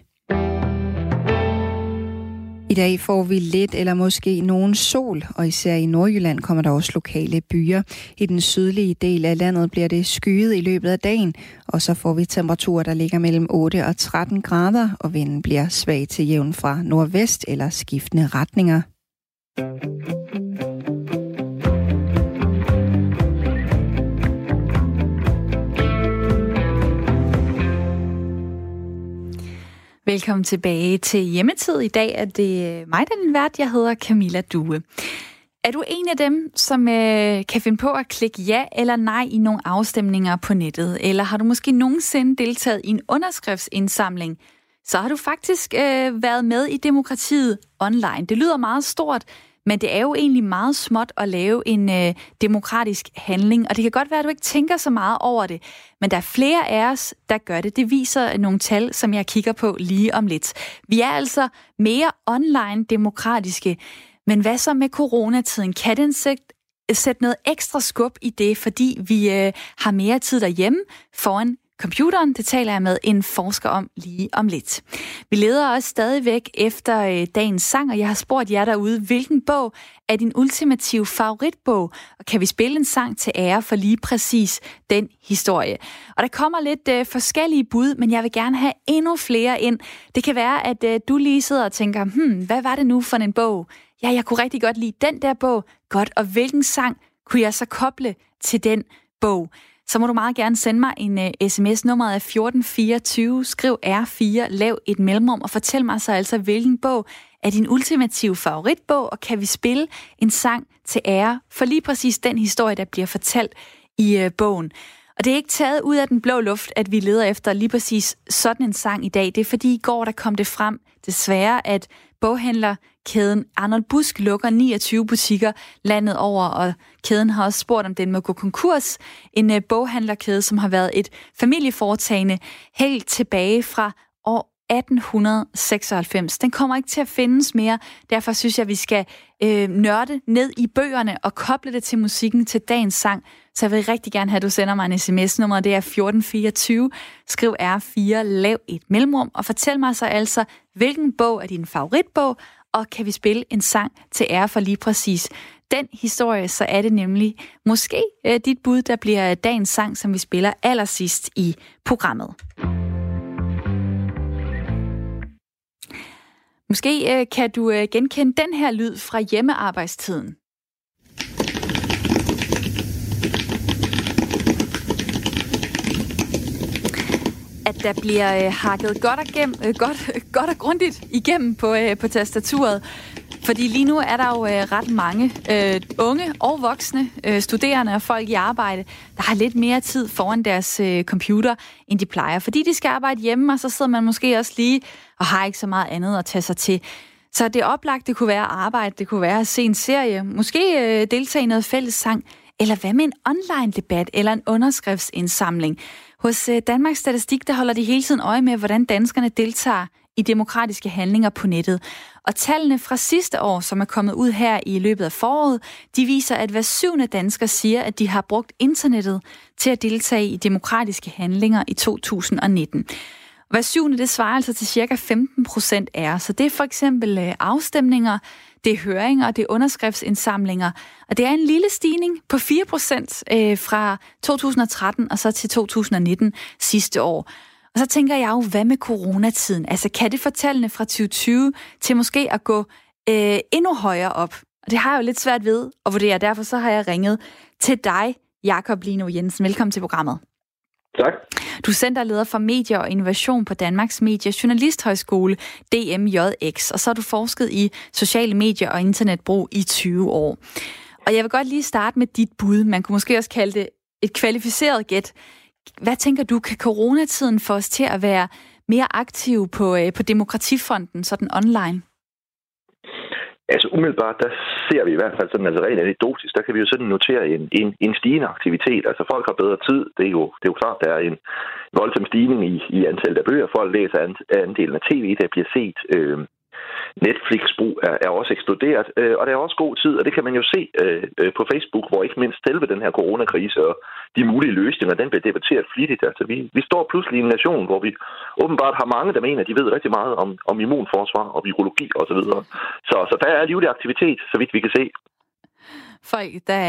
I dag får vi lidt eller måske nogen sol, og især i Nordjylland kommer der også lokale byer. I den sydlige del af landet bliver det skyet i løbet af dagen, og så får vi temperaturer, der ligger mellem 8 og 13 grader, og vinden bliver svag til jævn fra nordvest eller skiftende retninger. Velkommen tilbage til Hjemmetid. I dag er det øh, mig, der er din vært. Jeg hedder Camilla Due. Er du en af dem, som øh, kan finde på at klikke ja eller nej i nogle afstemninger på nettet? Eller har du måske nogensinde deltaget i en underskriftsindsamling? Så har du faktisk øh, været med i demokratiet online. Det lyder meget stort, men det er jo egentlig meget småt at lave en øh, demokratisk handling, og det kan godt være, at du ikke tænker så meget over det, men der er flere af os, der gør det. Det viser nogle tal, som jeg kigger på lige om lidt. Vi er altså mere online demokratiske, men hvad så med coronatiden? Kan den sætte noget ekstra skub i det, fordi vi øh, har mere tid derhjemme foran computeren. Det taler jeg med en forsker om lige om lidt. Vi leder også stadigvæk efter øh, dagens sang, og jeg har spurgt jer derude, hvilken bog er din ultimative favoritbog? Og kan vi spille en sang til ære for lige præcis den historie? Og der kommer lidt øh, forskellige bud, men jeg vil gerne have endnu flere ind. Det kan være, at øh, du lige sidder og tænker, hmm, hvad var det nu for en bog? Ja, jeg kunne rigtig godt lide den der bog. Godt, og hvilken sang kunne jeg så koble til den bog? Så må du meget gerne sende mig en øh, uh, sms. Nummeret er 1424. Skriv R4, lav et mellemrum og fortæl mig så altså, hvilken bog er din ultimative favoritbog, og kan vi spille en sang til ære for lige præcis den historie, der bliver fortalt i uh, bogen. Og det er ikke taget ud af den blå luft, at vi leder efter lige præcis sådan en sang i dag. Det er fordi i går, der kom det frem desværre, at boghandler kæden Arnold Busk lukker 29 butikker landet over, og kæden har også spurgt, om den må gå konkurs. En øh, boghandlerkæde, som har været et familieforetagende helt tilbage fra år 1896. Den kommer ikke til at findes mere. Derfor synes jeg, at vi skal øh, nørde ned i bøgerne og koble det til musikken til dagens sang. Så jeg vil rigtig gerne have, at du sender mig en sms-nummer. Det er 1424. Skriv R4, lav et mellemrum og fortæl mig så altså, hvilken bog er din favoritbog, og kan vi spille en sang til ære for lige præcis den historie, så er det nemlig måske øh, dit bud, der bliver dagens sang, som vi spiller allersidst i programmet. Måske øh, kan du øh, genkende den her lyd fra hjemmearbejdstiden. At der bliver øh, hakket godt og, gennem, øh, godt, godt og grundigt igennem på, øh, på tastaturet. Fordi lige nu er der jo øh, ret mange øh, unge og voksne øh, studerende og folk i arbejde, der har lidt mere tid foran deres øh, computer, end de plejer. Fordi de skal arbejde hjemme, og så sidder man måske også lige og har ikke så meget andet at tage sig til. Så det oplagte kunne være at arbejde, det kunne være at se en serie, måske øh, deltage i noget fælles sang, eller hvad med en online debat eller en underskriftsindsamling? Hos øh, Danmarks Statistik, der holder de hele tiden øje med, hvordan danskerne deltager i demokratiske handlinger på nettet. Og tallene fra sidste år, som er kommet ud her i løbet af foråret, de viser, at hver syvende dansker siger, at de har brugt internettet til at deltage i demokratiske handlinger i 2019. Hver syvende, det svarer altså til cirka 15 procent af Så det er for eksempel øh, afstemninger, det er høringer, det er underskriftsindsamlinger. Og det er en lille stigning på 4% øh, fra 2013 og så til 2019 sidste år. Og så tænker jeg jo, hvad med coronatiden? Altså kan det fortællende fra 2020 til måske at gå øh, endnu højere op? Og det har jeg jo lidt svært ved at vurdere. Derfor så har jeg ringet til dig, Jakob Lino Jensen. Velkommen til programmet. Tak. Du er centerleder for medier og innovation på Danmarks Medie Journalisthøjskole, DMJX, og så har du forsket i sociale medier og internetbrug i 20 år. Og jeg vil godt lige starte med dit bud. Man kunne måske også kalde det et kvalificeret gæt. Hvad tænker du, kan coronatiden få os til at være mere aktive på, øh, på demokratifronten, sådan online? Altså umiddelbart, der ser vi i hvert fald sådan, altså rent anekdotisk, der kan vi jo sådan notere en, en, en stigende aktivitet. Altså folk har bedre tid. Det er jo, det er jo klart, der er en voldsom stigning i, i antallet af bøger. Folk læser andelen af tv, der bliver set. Øh, Netflix-brug er, er også eksploderet, øh, og der er også god tid, og det kan man jo se øh, øh, på Facebook, hvor ikke mindst selve den her coronakrise og de mulige løsninger, den bliver debatteret flittigt. Altså, vi, vi står pludselig i en nation, hvor vi åbenbart har mange, der mener, at de ved rigtig meget om, om immunforsvar og virologi osv. Så, så, så der er livlig aktivitet, så vidt vi kan se. Folk, der,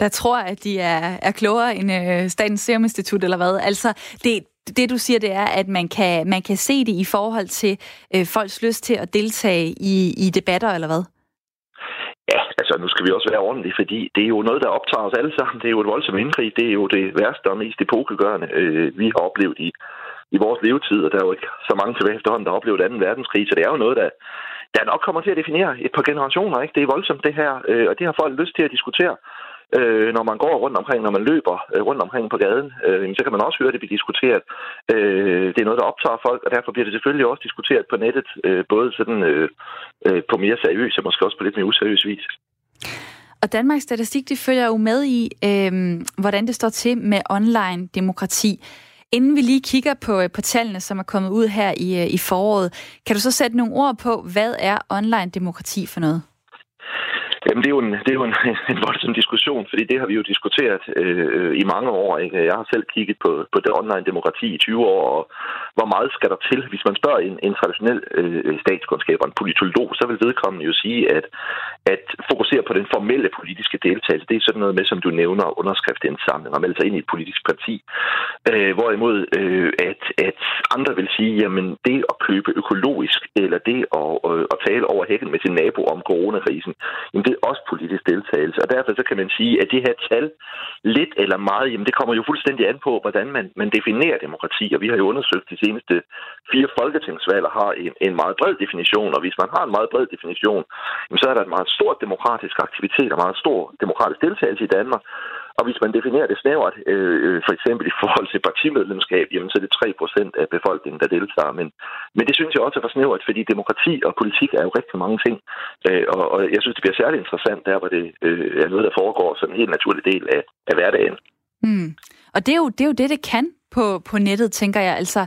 der tror, at de er, er klogere end øh, Statens Serum Institut, eller hvad? Altså, det, det du siger, det er, at man kan, man kan se det i forhold til øh, folks lyst til at deltage i, i debatter, eller hvad? Ja, altså nu skal vi også være ordentlige, fordi det er jo noget, der optager os alle sammen. Det er jo et voldsomt indkrig. Det er jo det værste og mest epokegørende, øh, vi har oplevet i, i vores levetid, og der er jo ikke så mange tilbage efterhånden, der har oplevet 2. verdenskrig, så det er jo noget, der, der nok kommer til at definere et par generationer. Ikke? Det er voldsomt, det her, øh, og det har folk lyst til at diskutere. Øh, når man går rundt omkring, når man løber øh, rundt omkring på gaden, øh, så kan man også høre det blive diskuteret. Øh, det er noget, der optager folk, og derfor bliver det selvfølgelig også diskuteret på nettet, øh, både sådan øh, øh, på mere seriøs og måske også på lidt mere useriøs vis. Og Danmarks Statistik, de følger jo med i, øh, hvordan det står til med online demokrati. Inden vi lige kigger på, øh, på tallene, som er kommet ud her i, øh, i foråret, kan du så sætte nogle ord på, hvad er online demokrati for noget? Jamen, det er jo en, det er jo en, en voldsom diskussion, fordi det har vi jo diskuteret øh, i mange år. Ikke? Jeg har selv kigget på, på det online demokrati i 20 år, og hvor meget skal der til? Hvis man spørger en, en traditionel øh, statskundskaber, en politolog, så vil vedkommende jo sige, at, at fokusere på den formelle politiske deltagelse, det er sådan noget med, som du nævner, underskriftindsamling og melde sig ind i et politisk parti. Øh, hvorimod øh, at, at andre vil sige, jamen det at købe økologisk, eller det at, øh, at tale over hækken med sin nabo om coronakrisen, jamen det også politisk deltagelse. Og derfor så kan man sige, at det her tal, lidt eller meget, jamen det kommer jo fuldstændig an på, hvordan man, man definerer demokrati. Og vi har jo undersøgt de seneste fire folketingsvalg har en, en meget bred definition, og hvis man har en meget bred definition, jamen så er der en meget stor demokratisk aktivitet og meget stor demokratisk deltagelse i Danmark. Og hvis man definerer det snævert, øh, øh, for eksempel i forhold til partimedlemskab, jamen så er det 3 procent af befolkningen, der deltager. Men, men det synes jeg også er for snævert, fordi demokrati og politik er jo rigtig mange ting. Øh, og, og jeg synes, det bliver særligt interessant der, hvor det øh, er noget, der foregår som en helt naturlig del af, af hverdagen. Mm. Og det er, jo, det er jo det, det kan på, på nettet, tænker jeg. Altså,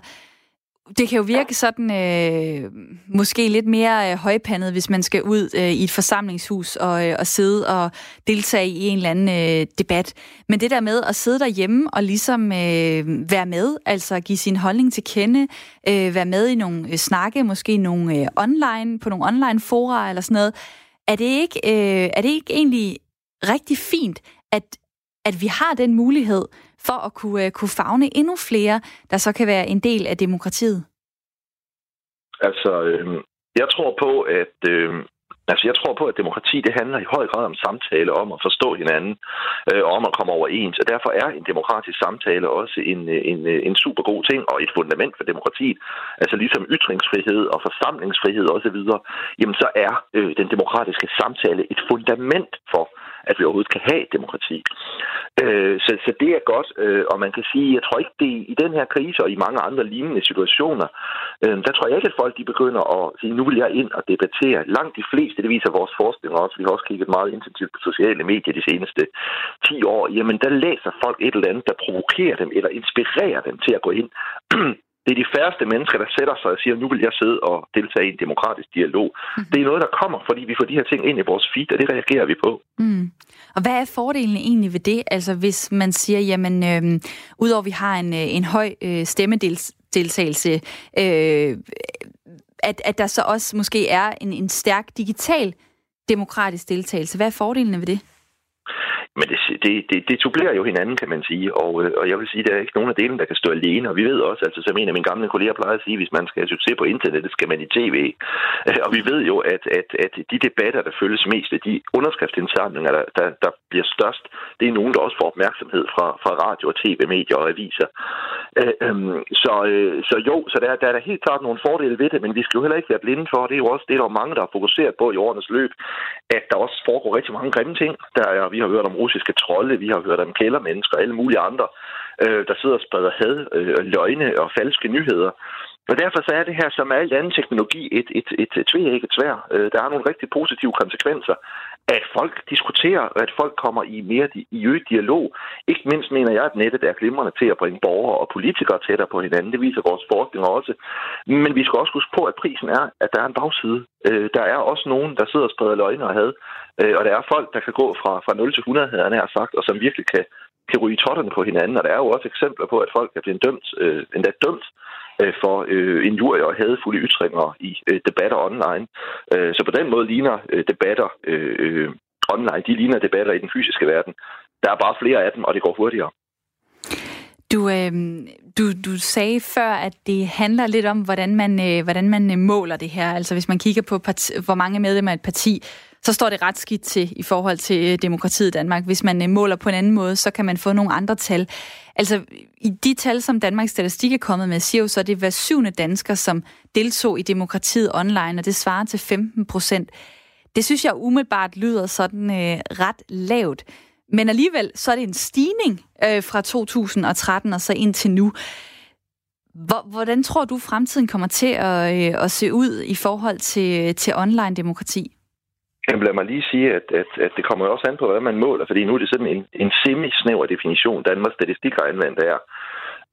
det kan jo virke sådan øh, måske lidt mere øh, højpandet, hvis man skal ud øh, i et forsamlingshus og, øh, og sidde og deltage i en eller anden øh, debat. Men det der med at sidde derhjemme og ligesom øh, være med, altså give sin holdning til kende, øh, være med i nogle øh, snakke, måske nogle øh, online, på nogle online fora eller sådan noget, er det ikke, øh, er det ikke egentlig rigtig fint, at, at vi har den mulighed, for at kunne, uh, kunne fagne endnu flere, der så kan være en del af demokratiet? Altså, øh, jeg tror på, at øh, Altså, jeg tror på, at demokrati det handler i høj grad om samtale, om at forstå hinanden, øh, og om at komme overens. Og derfor er en demokratisk samtale også en, øh, en, øh, en super god ting og et fundament for demokratiet. Altså ligesom ytringsfrihed og forsamlingsfrihed osv., jamen så er øh, den demokratiske samtale et fundament for, at vi overhovedet kan have demokrati. Øh, så, så det er godt, øh, og man kan sige, jeg tror ikke, det i den her krise og i mange andre lignende situationer, øh, der tror jeg ikke, at folk de begynder at sige, nu vil jeg ind og debattere. Langt de fleste, det viser vores forskning også, vi har også kigget meget intensivt på sociale medier de seneste 10 år, jamen der læser folk et eller andet, der provokerer dem eller inspirerer dem til at gå ind det er de færreste mennesker, der sætter sig og siger, nu vil jeg sidde og deltage i en demokratisk dialog. Mm. Det er noget, der kommer, fordi vi får de her ting ind i vores feed, og det reagerer vi på. Mm. Og hvad er fordelen egentlig ved det? Altså hvis man siger, jamen, øh, udover at vi har en, øh, en høj øh, stemmedeltagelse, øh, at, at der så også måske er en, en stærk digital demokratisk deltagelse. Hvad er fordelene ved det? Men det, det, det, det supplerer jo hinanden, kan man sige. Og, øh, og jeg vil sige, at der er ikke nogen af delene, der kan stå alene. Og vi ved også, altså som en af mine gamle kolleger plejer at sige, hvis man skal have succes på internettet, skal man i tv. Øh, og vi ved jo, at, at, at de debatter, der følges mest, de underskriftsindsamlinger, der, der, der bliver størst, det er nogen, der også får opmærksomhed fra, fra radio og tv-medier og aviser. Øh, øhm, så, øh, så jo, så der, der er der helt klart nogle fordele ved det, men vi skal jo heller ikke være blinde for. Det er jo også det, der er mange, der har fokuseret på i årenes løb, at der også foregår rigtig mange grimme ting. Der er, vi har hørt om russiske trolde, vi har hørt om kældermennesker og alle mulige andre, øh, der sidder og spreder had, øh, løgne og falske nyheder. Og derfor så er det her som alt anden teknologi et, et, et, et tvækket svær. Øh, der er nogle rigtig positive konsekvenser, at folk diskuterer, at folk kommer i mere i øget dialog. Ikke mindst mener jeg, at nettet er glimrende til at bringe borgere og politikere tættere på hinanden. Det viser vores forskning også. Men vi skal også huske på, at prisen er, at der er en bagside. Øh, der er også nogen, der sidder og spreder løgne og had. Øh, og der er folk, der kan gå fra, fra 0 til 100, havde han sagt, og som virkelig kan, kan ryge totterne på hinanden. Og der er jo også eksempler på, at folk er blevet dømt, øh, endda dømt øh, for øh, injurier og hadefulde ytringer i øh, debatter online. Øh, så på den måde ligner øh, debatter øh, øh online, de ligner debatter i den fysiske verden. Der er bare flere af dem, og det går hurtigere. Du, øh, du, du sagde før, at det handler lidt om, hvordan man, øh, hvordan man øh, måler det her. Altså hvis man kigger på, parti, hvor mange medlemmer et parti, så står det ret skidt til i forhold til øh, demokratiet i Danmark. Hvis man øh, måler på en anden måde, så kan man få nogle andre tal. Altså, i de tal, som Danmarks Statistik er kommet med, siger jo så, at det er hver syvende dansker, som deltog i demokratiet online, og det svarer til 15 procent. Det synes jeg umiddelbart lyder sådan øh, ret lavt. Men alligevel, så er det en stigning øh, fra 2013 og så ind til nu. Hvordan tror du, fremtiden kommer til at, øh, at se ud i forhold til, til online-demokrati? Jamen lad mig lige sige, at, at, at det kommer også an på, hvad man måler, fordi nu er det sådan en, en semi-snæver definition, Danmarks Statistik har anvendt er.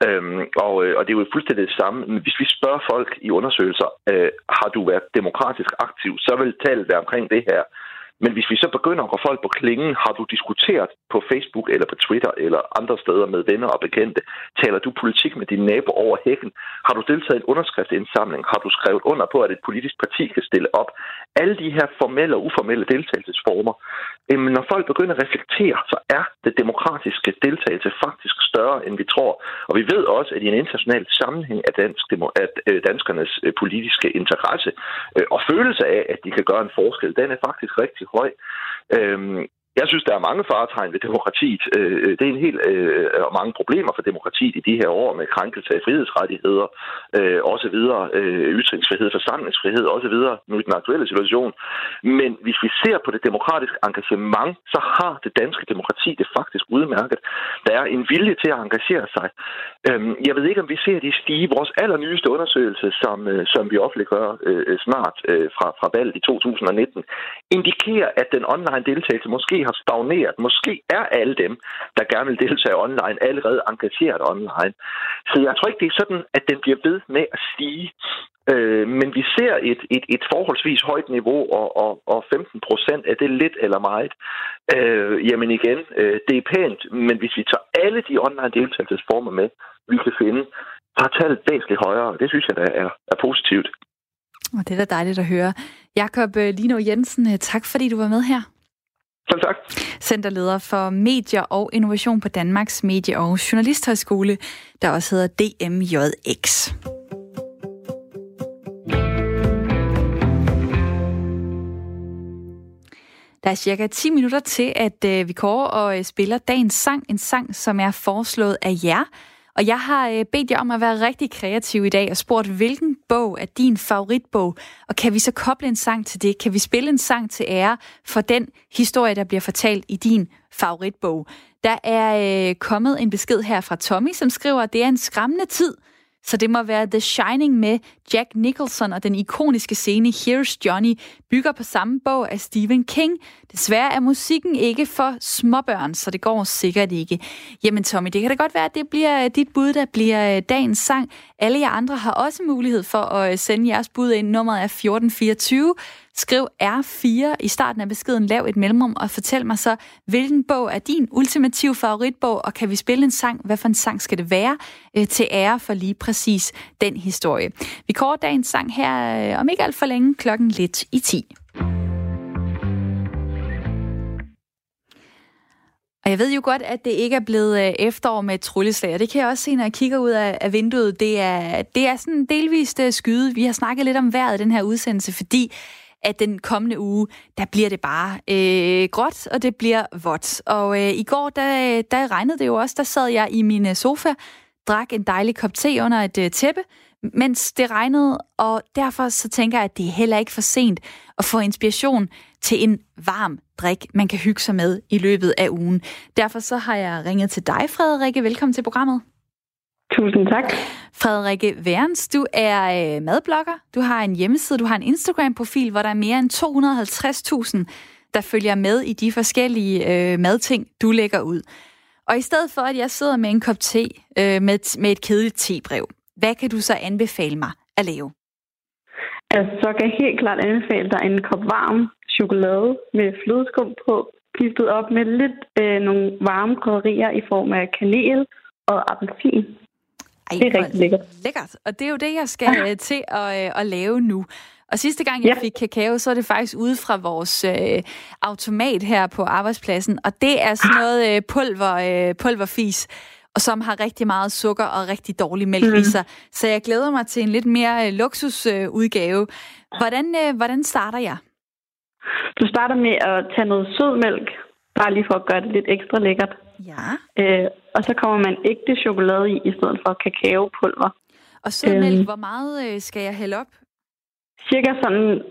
Øhm, og, øh, og det er jo fuldstændig det samme. Hvis vi spørger folk i undersøgelser, øh, har du været demokratisk aktiv, så vil tallet være omkring det her. Men hvis vi så begynder at gå folk på klingen, har du diskuteret på Facebook eller på Twitter eller andre steder med venner og bekendte, taler du politik med din nabo over hækken, har du deltaget i en underskriftsindsamling, har du skrevet under på, at et politisk parti kan stille op. Alle de her formelle og uformelle deltagelsesformer, jamen når folk begynder at reflektere, så er det demokratiske deltagelse faktisk større, end vi tror. Og vi ved også, at i en international sammenhæng er dansk, at øh, danskernes øh, politiske interesse øh, og følelse af, at de kan gøre en forskel, den er faktisk rigtig høj. Øhm, jeg synes, der er mange faretegn ved demokratiet. Øh, det er en helt øh, og mange problemer for demokratiet i de her år med krænkelse af frihedsrettigheder, øh, også videre, øh, ytringsfrihed, forsamlingsfrihed, også videre, nu i den aktuelle situation. Men hvis vi ser på det demokratiske engagement, så har det danske demokrati det faktisk udmærket. Der er en vilje til at engagere sig. Øh, jeg ved ikke, om vi ser det stige. Vores allernyeste undersøgelse, som, øh, som vi offentliggør øh, snart øh, fra, fra valget i 2019, indikerer, at den online deltagelse måske har stagneret. Måske er alle dem, der gerne vil deltage online, allerede engageret online. Så jeg tror ikke, det er sådan, at den bliver ved med at stige. Øh, men vi ser et, et, et forholdsvis højt niveau, og, og, og 15 procent er det lidt eller meget. Øh, jamen igen, øh, det er pænt, men hvis vi tager alle de online deltagelsesformer med, vi kan finde, så er tallet væsentligt højere, det synes jeg, der er, er positivt. Og det er da dejligt at høre. Jakob øh, Lino Jensen, øh, tak fordi du var med her. Selv tak. Centerleder for medier og innovation på Danmarks Medie- og Journalisthøjskole, der også hedder DMJX. Der er cirka 10 minutter til, at øh, vi går og øh, spiller dagens sang. En sang, som er foreslået af jer. Og jeg har øh, bedt jer om at være rigtig kreativ i dag og spurgt, hvilken bog er din favoritbog? Og kan vi så koble en sang til det? Kan vi spille en sang til ære for den historie, der bliver fortalt i din favoritbog? Der er øh, kommet en besked her fra Tommy, som skriver, at det er en skræmmende tid – så det må være The Shining med Jack Nicholson og den ikoniske scene Here's Johnny bygger på samme bog af Stephen King. Desværre er musikken ikke for småbørn, så det går sikkert ikke. Jamen Tommy, det kan da godt være, at det bliver øh, dit bud, der bliver øh, dagens sang. Alle jer andre har også mulighed for at øh, sende jeres bud ind. Nummeret er 1424. Skriv R4 i starten af beskeden, lav et mellemrum og fortæl mig så, hvilken bog er din ultimative favoritbog, og kan vi spille en sang? Hvad for en sang skal det være øh, til ære for lige præcis den historie? Vi kårer dagens sang her øh, om ikke alt for længe, klokken lidt i 10. Og jeg ved jo godt, at det ikke er blevet øh, efterår med trylleslag, og det kan jeg også se, når jeg kigger ud af, vinduet. Det er, det er sådan delvist øh, skyde. Vi har snakket lidt om vejret i den her udsendelse, fordi at den kommende uge, der bliver det bare øh, gråt, og det bliver vådt. Og øh, i går, der, der regnede det jo også. Der sad jeg i min øh, sofa, drak en dejlig kop te under et øh, tæppe, mens det regnede, og derfor så tænker jeg, at det er heller ikke for sent at få inspiration til en varm drik, man kan hygge sig med i løbet af ugen. Derfor så har jeg ringet til dig, Frederikke. Velkommen til programmet. Tusind tak. Frederikke Værens, du er øh, madblogger, du har en hjemmeside, du har en Instagram-profil, hvor der er mere end 250.000, der følger med i de forskellige øh, madting, du lægger ud. Og i stedet for, at jeg sidder med en kop te øh, med, med et kedeligt tebrev, hvad kan du så anbefale mig at lave? Altså, så kan jeg helt klart anbefale dig en kop varm chokolade med flødeskum på, giftet op med lidt øh, nogle varme krydderier i form af kanel og appelsin. Ej, det er rigtig lækkert. lækkert. Og det er jo det, jeg skal ja. til at, øh, at lave nu. Og sidste gang, jeg ja. fik kakao, så er det faktisk ude fra vores øh, automat her på arbejdspladsen. Og det er sådan noget øh, pulver, øh, pulverfis. og som har rigtig meget sukker og rigtig dårlig mælk mm. i sig. Så jeg glæder mig til en lidt mere øh, luksusudgave. Øh, hvordan, øh, hvordan starter jeg? Du starter med at tage noget sødmælk, bare lige for at gøre det lidt ekstra lækkert. Ja. Øh, og så kommer man ægte chokolade i, i stedet for kakaopulver. Og sødmælk, øhm, hvor meget øh, skal jeg hælde op? Cirka sådan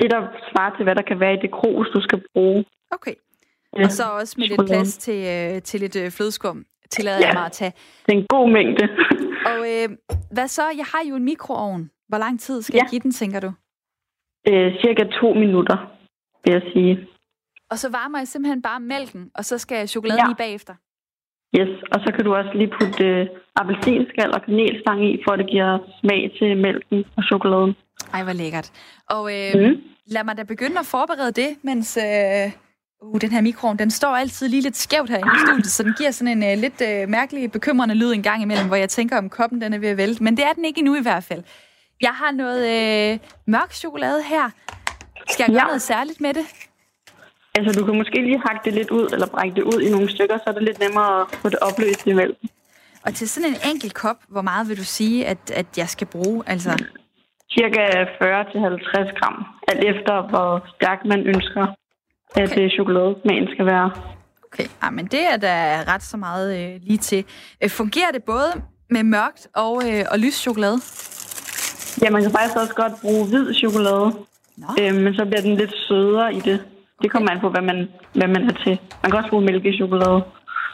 det, der svarer til, hvad der kan være i det krus, du skal bruge. Okay. Ja. Og så også med lidt plads til, øh, til lidt øh, flødeskum, tillader ja. jeg mig at tage. det er en god mængde. Og øh, hvad så? Jeg har jo en mikroovn. Hvor lang tid skal ja. jeg give den, tænker du? Øh, cirka to minutter, vil jeg sige. Og så varmer jeg simpelthen bare mælken, og så skal chokoladen ja. i bagefter? Yes, og så kan du også lige putte øh, appelsinskal og kanelstang i, for at det giver smag til mælken og chokoladen. Ej, hvor lækkert. Og øh, mm. lad mig da begynde at forberede det, mens øh, uh, den her mikroovn, den står altid lige lidt skævt her i studiet, så den giver sådan en øh, lidt øh, mærkelig, bekymrende lyd en gang imellem, hvor jeg tænker, om koppen den er ved at vælte. Men det er den ikke endnu i hvert fald. Jeg har noget øh, mørk chokolade her. Skal jeg gøre ja. noget særligt med det? Altså, du kan måske lige hakke det lidt ud, eller brække det ud i nogle stykker, så er det lidt nemmere at få det opløst i mælken. Og til sådan en enkelt kop, hvor meget vil du sige, at, at jeg skal bruge? Altså... Cirka 40-50 gram, alt efter hvor stærk man ønsker, at okay. chokoladesmagen skal være. Okay, ja, men det er da ret så meget øh, lige til. Øh, fungerer det både med mørkt og, øh, og lys chokolade? Ja, man kan faktisk også godt bruge hvid chokolade, øh, men så bliver den lidt sødere i det. Det kommer an på, hvad man, hvad man er til. Man kan også bruge mælkechokolade.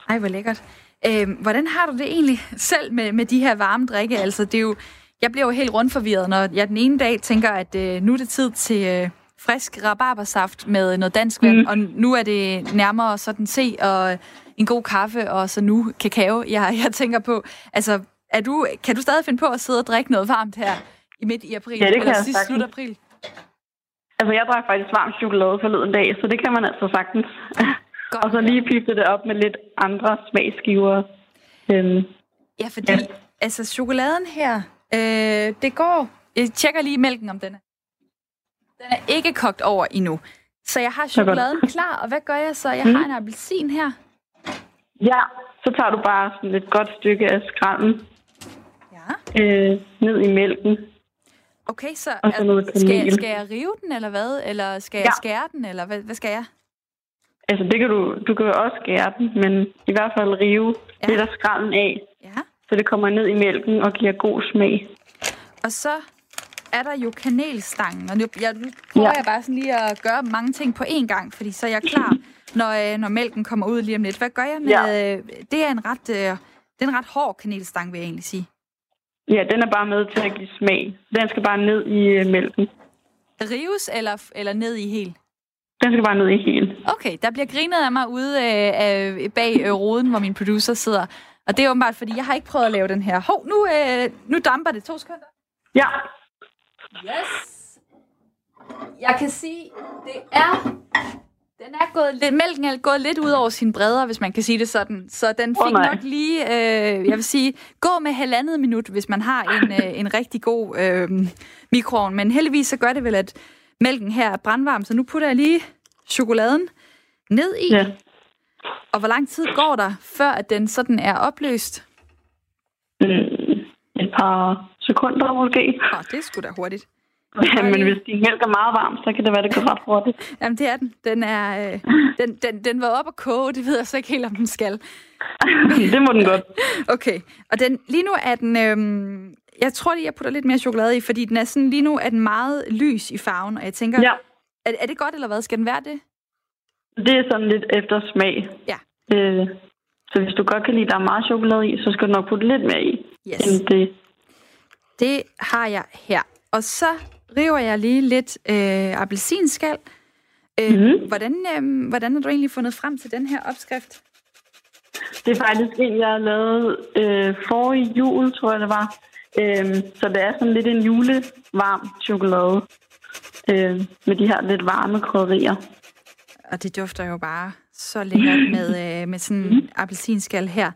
Ej, hvor lækkert. Øh, hvordan har du det egentlig selv med, med de her varme drikke? Altså, det er jo, jeg bliver jo helt rundt forvirret, når jeg den ene dag tænker, at øh, nu er det tid til øh, frisk rabarbersaft med noget dansk vand, mm. og nu er det nærmere sådan te og en god kaffe, og så nu kakao, jeg, jeg tænker på. Altså, er du, kan du stadig finde på at sidde og drikke noget varmt her i midt i april? Ja, det kan eller sidst slut april? Altså, jeg drak faktisk varm chokolade forleden dag, så det kan man altså sagtens. Godt. og så lige pifte det op med lidt andre smagsgiver. Øhm, ja, fordi ja. altså chokoladen her, øh, det går... Jeg tjekker lige mælken, om den er. Den er ikke kogt over endnu. Så jeg har chokoladen klar, og hvad gør jeg så? Jeg mm. har en appelsin her. Ja, så tager du bare sådan et godt stykke af skralden ja. øh, ned i mælken. Okay, så er, skal, jeg, skal jeg rive den, eller hvad? Eller skal jeg ja. skære den, eller hvad, hvad skal jeg? Altså, det kan du, du kan jo også skære den, men i hvert fald rive ja. lidt af skralden af. Ja. Så det kommer ned i mælken og giver god smag. Og så er der jo kanelstangen, og nu, jeg, nu prøver ja. jeg bare sådan lige at gøre mange ting på én gang, fordi så er jeg klar, når, øh, når mælken kommer ud lige om lidt. Hvad gør jeg med... Ja. Øh, det er en ret, øh, det er en ret hård kanelstang, vil jeg egentlig sige. Ja, den er bare med til at give smag. Den skal bare ned i øh, mælken. Rives eller, eller ned i helt? Den skal bare ned i helt. Okay, der bliver grinet af mig ude øh, bag øh, roden, hvor min producer sidder. Og det er åbenbart, fordi jeg har ikke prøvet at lave den her. Hov, nu, øh, nu damper det. To sekunder. Ja. Yes. Jeg kan sige, det er den er gået lidt, mælken er gået lidt ud over sine bredder, hvis man kan sige det sådan. Så den fik oh, nok lige, øh, jeg vil sige, gå med halvandet minut, hvis man har en, øh, en rigtig god øh, mikroovn. Men heldigvis så gør det vel, at mælken her er brandvarm, så nu putter jeg lige chokoladen ned i. Ja. Og hvor lang tid går der, før at den sådan er opløst? Mm, et par sekunder måske. Åh, det er sgu da hurtigt. Ja, men hvis din mælk er meget varm, så kan det være, det går ret hurtigt. Jamen, det er den. Den, er, øh, den, den, den var op at koge, det ved jeg så ikke helt, om den skal. det må den godt. Okay, og den, lige nu er den... Øh, jeg tror lige, jeg putter lidt mere chokolade i, fordi den er sådan, lige nu er den meget lys i farven, og jeg tænker, ja. er, er det godt, eller hvad? Skal den være det? Det er sådan lidt efter smag. Ja. Øh, så hvis du godt kan lide, at der er meget chokolade i, så skal du nok putte lidt mere i. Yes. End det. det har jeg her. Og så river jeg lige lidt øh, appelsinskal. Øh, mm-hmm. hvordan, øh, hvordan har du egentlig fundet frem til den her opskrift? Det er faktisk en, jeg har lavet øh, for i jul, tror jeg det var. Øh, så det er sådan lidt en julevarm chokolade øh, med de her lidt varme krydderier. Og det dufter jo bare så lækkert med, øh, med sådan en mm. appelsinskal her.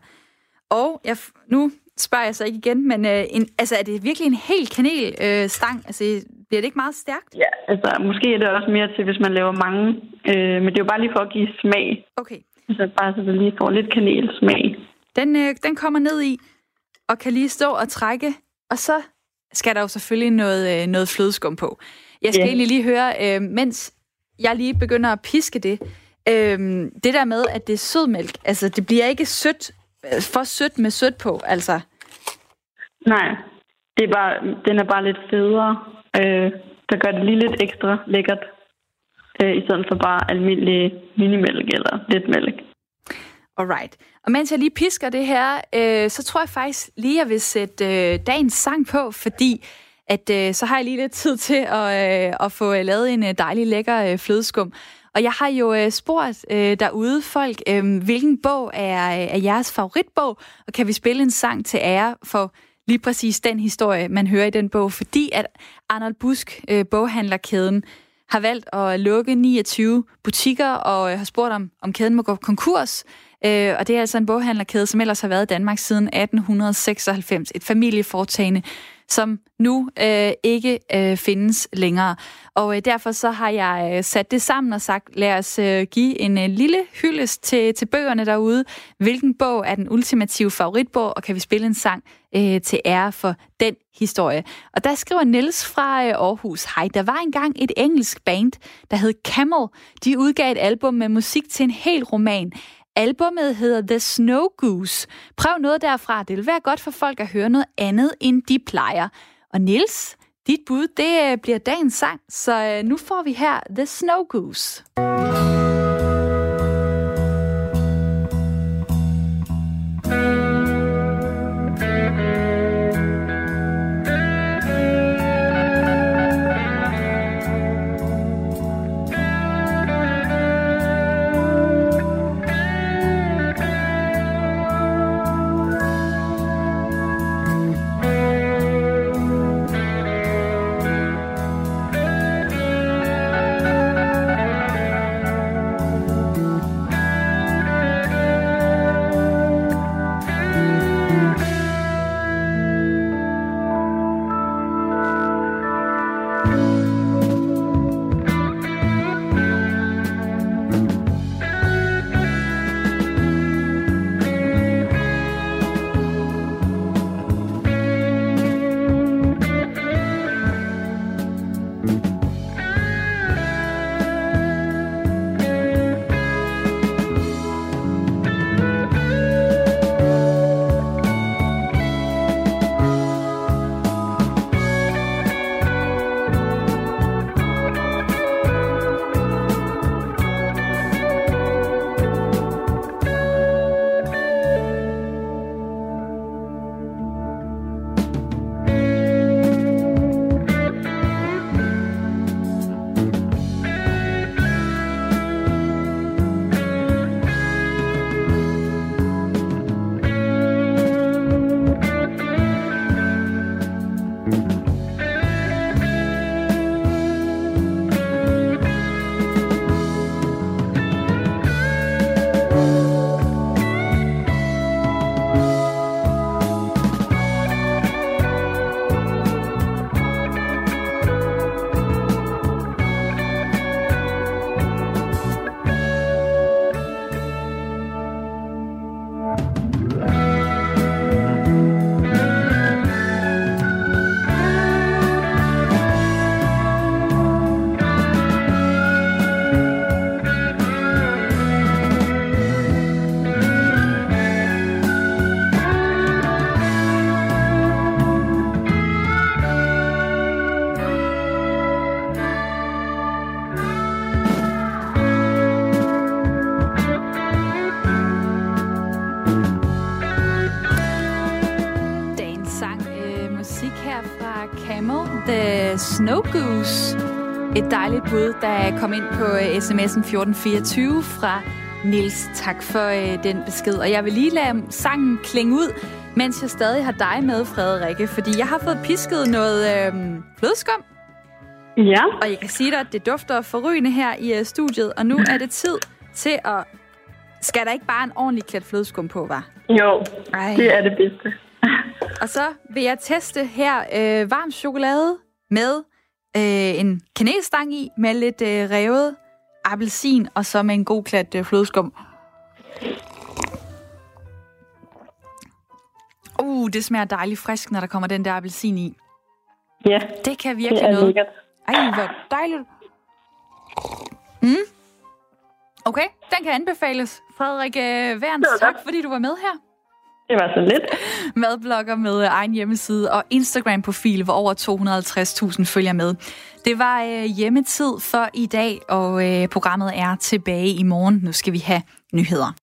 Og jeg, nu spørger jeg så ikke igen, men øh, en, altså, er det virkelig en helt kanelstang? Øh, altså, bliver det ikke meget stærkt? Ja, altså, måske er det også mere til, hvis man laver mange. Øh, men det er jo bare lige for at give smag. Okay. Altså, bare så det lige får lidt kanelsmag. Den, øh, den kommer ned i, og kan lige stå og trække, og så skal der jo selvfølgelig noget, øh, noget flødeskum på. Jeg skal Ja. egentlig lige høre, øh, mens jeg lige begynder at piske det, øh, det der med, at det er sødmælk, altså det bliver ikke sødt, for sødt med sødt på, altså. Nej, det er bare, den er bare lidt federe. Øh, der gør det lige lidt ekstra lækkert. Øh, I stedet for bare almindelig minimælk eller lidt mælk. Alright. Og mens jeg lige pisker det her, øh, så tror jeg faktisk lige, jeg vil sætte øh, dagens sang på, fordi at øh, så har jeg lige lidt tid til at, øh, at få øh, lavet en øh, dejlig lækker øh, flødeskum. Og jeg har jo øh, spurgt øh, derude folk, øh, hvilken bog er, er jeres favoritbog, og kan vi spille en sang til ære for lige præcis den historie, man hører i den bog, fordi at Arnold Busk, øh, boghandlerkæden, har valgt at lukke 29 butikker og øh, har spurgt om, om kæden må gå konkurs. Øh, og det er altså en boghandlerkæde, som ellers har været i Danmark siden 1896. Et familieforetagende, som nu øh, ikke øh, findes længere. Og øh, derfor så har jeg øh, sat det sammen og sagt, lad os øh, give en øh, lille hyldest til, til bøgerne derude. Hvilken bog er den ultimative favoritbog, og kan vi spille en sang øh, til ære for den historie? Og der skriver Niels fra øh, Aarhus, hej, der var engang et engelsk band, der hed Camel. De udgav et album med musik til en hel roman. Albummet hedder The Snow Goose. Prøv noget derfra. Det vil være godt for folk at høre noget andet, end de plejer. Og Nils, dit bud, det øh, bliver dagens sang, så øh, nu får vi her The Snow Goose. Dejligt bud, der kom ind på øh, sms'en 1424 fra Nils. Tak for øh, den besked. Og jeg vil lige lade sangen klinge ud, mens jeg stadig har dig med, Frederikke. Fordi jeg har fået pisket noget øh, flødeskum. Ja. Og jeg kan sige dig, at det dufter forrygende her i øh, studiet. Og nu er det tid til at... Skal der ikke bare en ordentlig klat flødeskum på, var? Jo, Ej. det er det bedste. Og så vil jeg teste her øh, varm chokolade med øh, en kanelstang i, med lidt øh, revet appelsin, og så med en god klat øh, flødeskum. Uh, det smager dejligt frisk, når der kommer den der appelsin i. Ja, Det kan det virkelig er noget. lækkert. Ej, hvor dejligt. Mm. Okay, den kan anbefales. Frederik øh, Værns, tak fordi du var med her. Det var så lidt. Madblogger med øh, egen hjemmeside og Instagram-profil, hvor over 250.000 følger med. Det var øh, hjemmetid for i dag, og øh, programmet er tilbage i morgen. Nu skal vi have nyheder.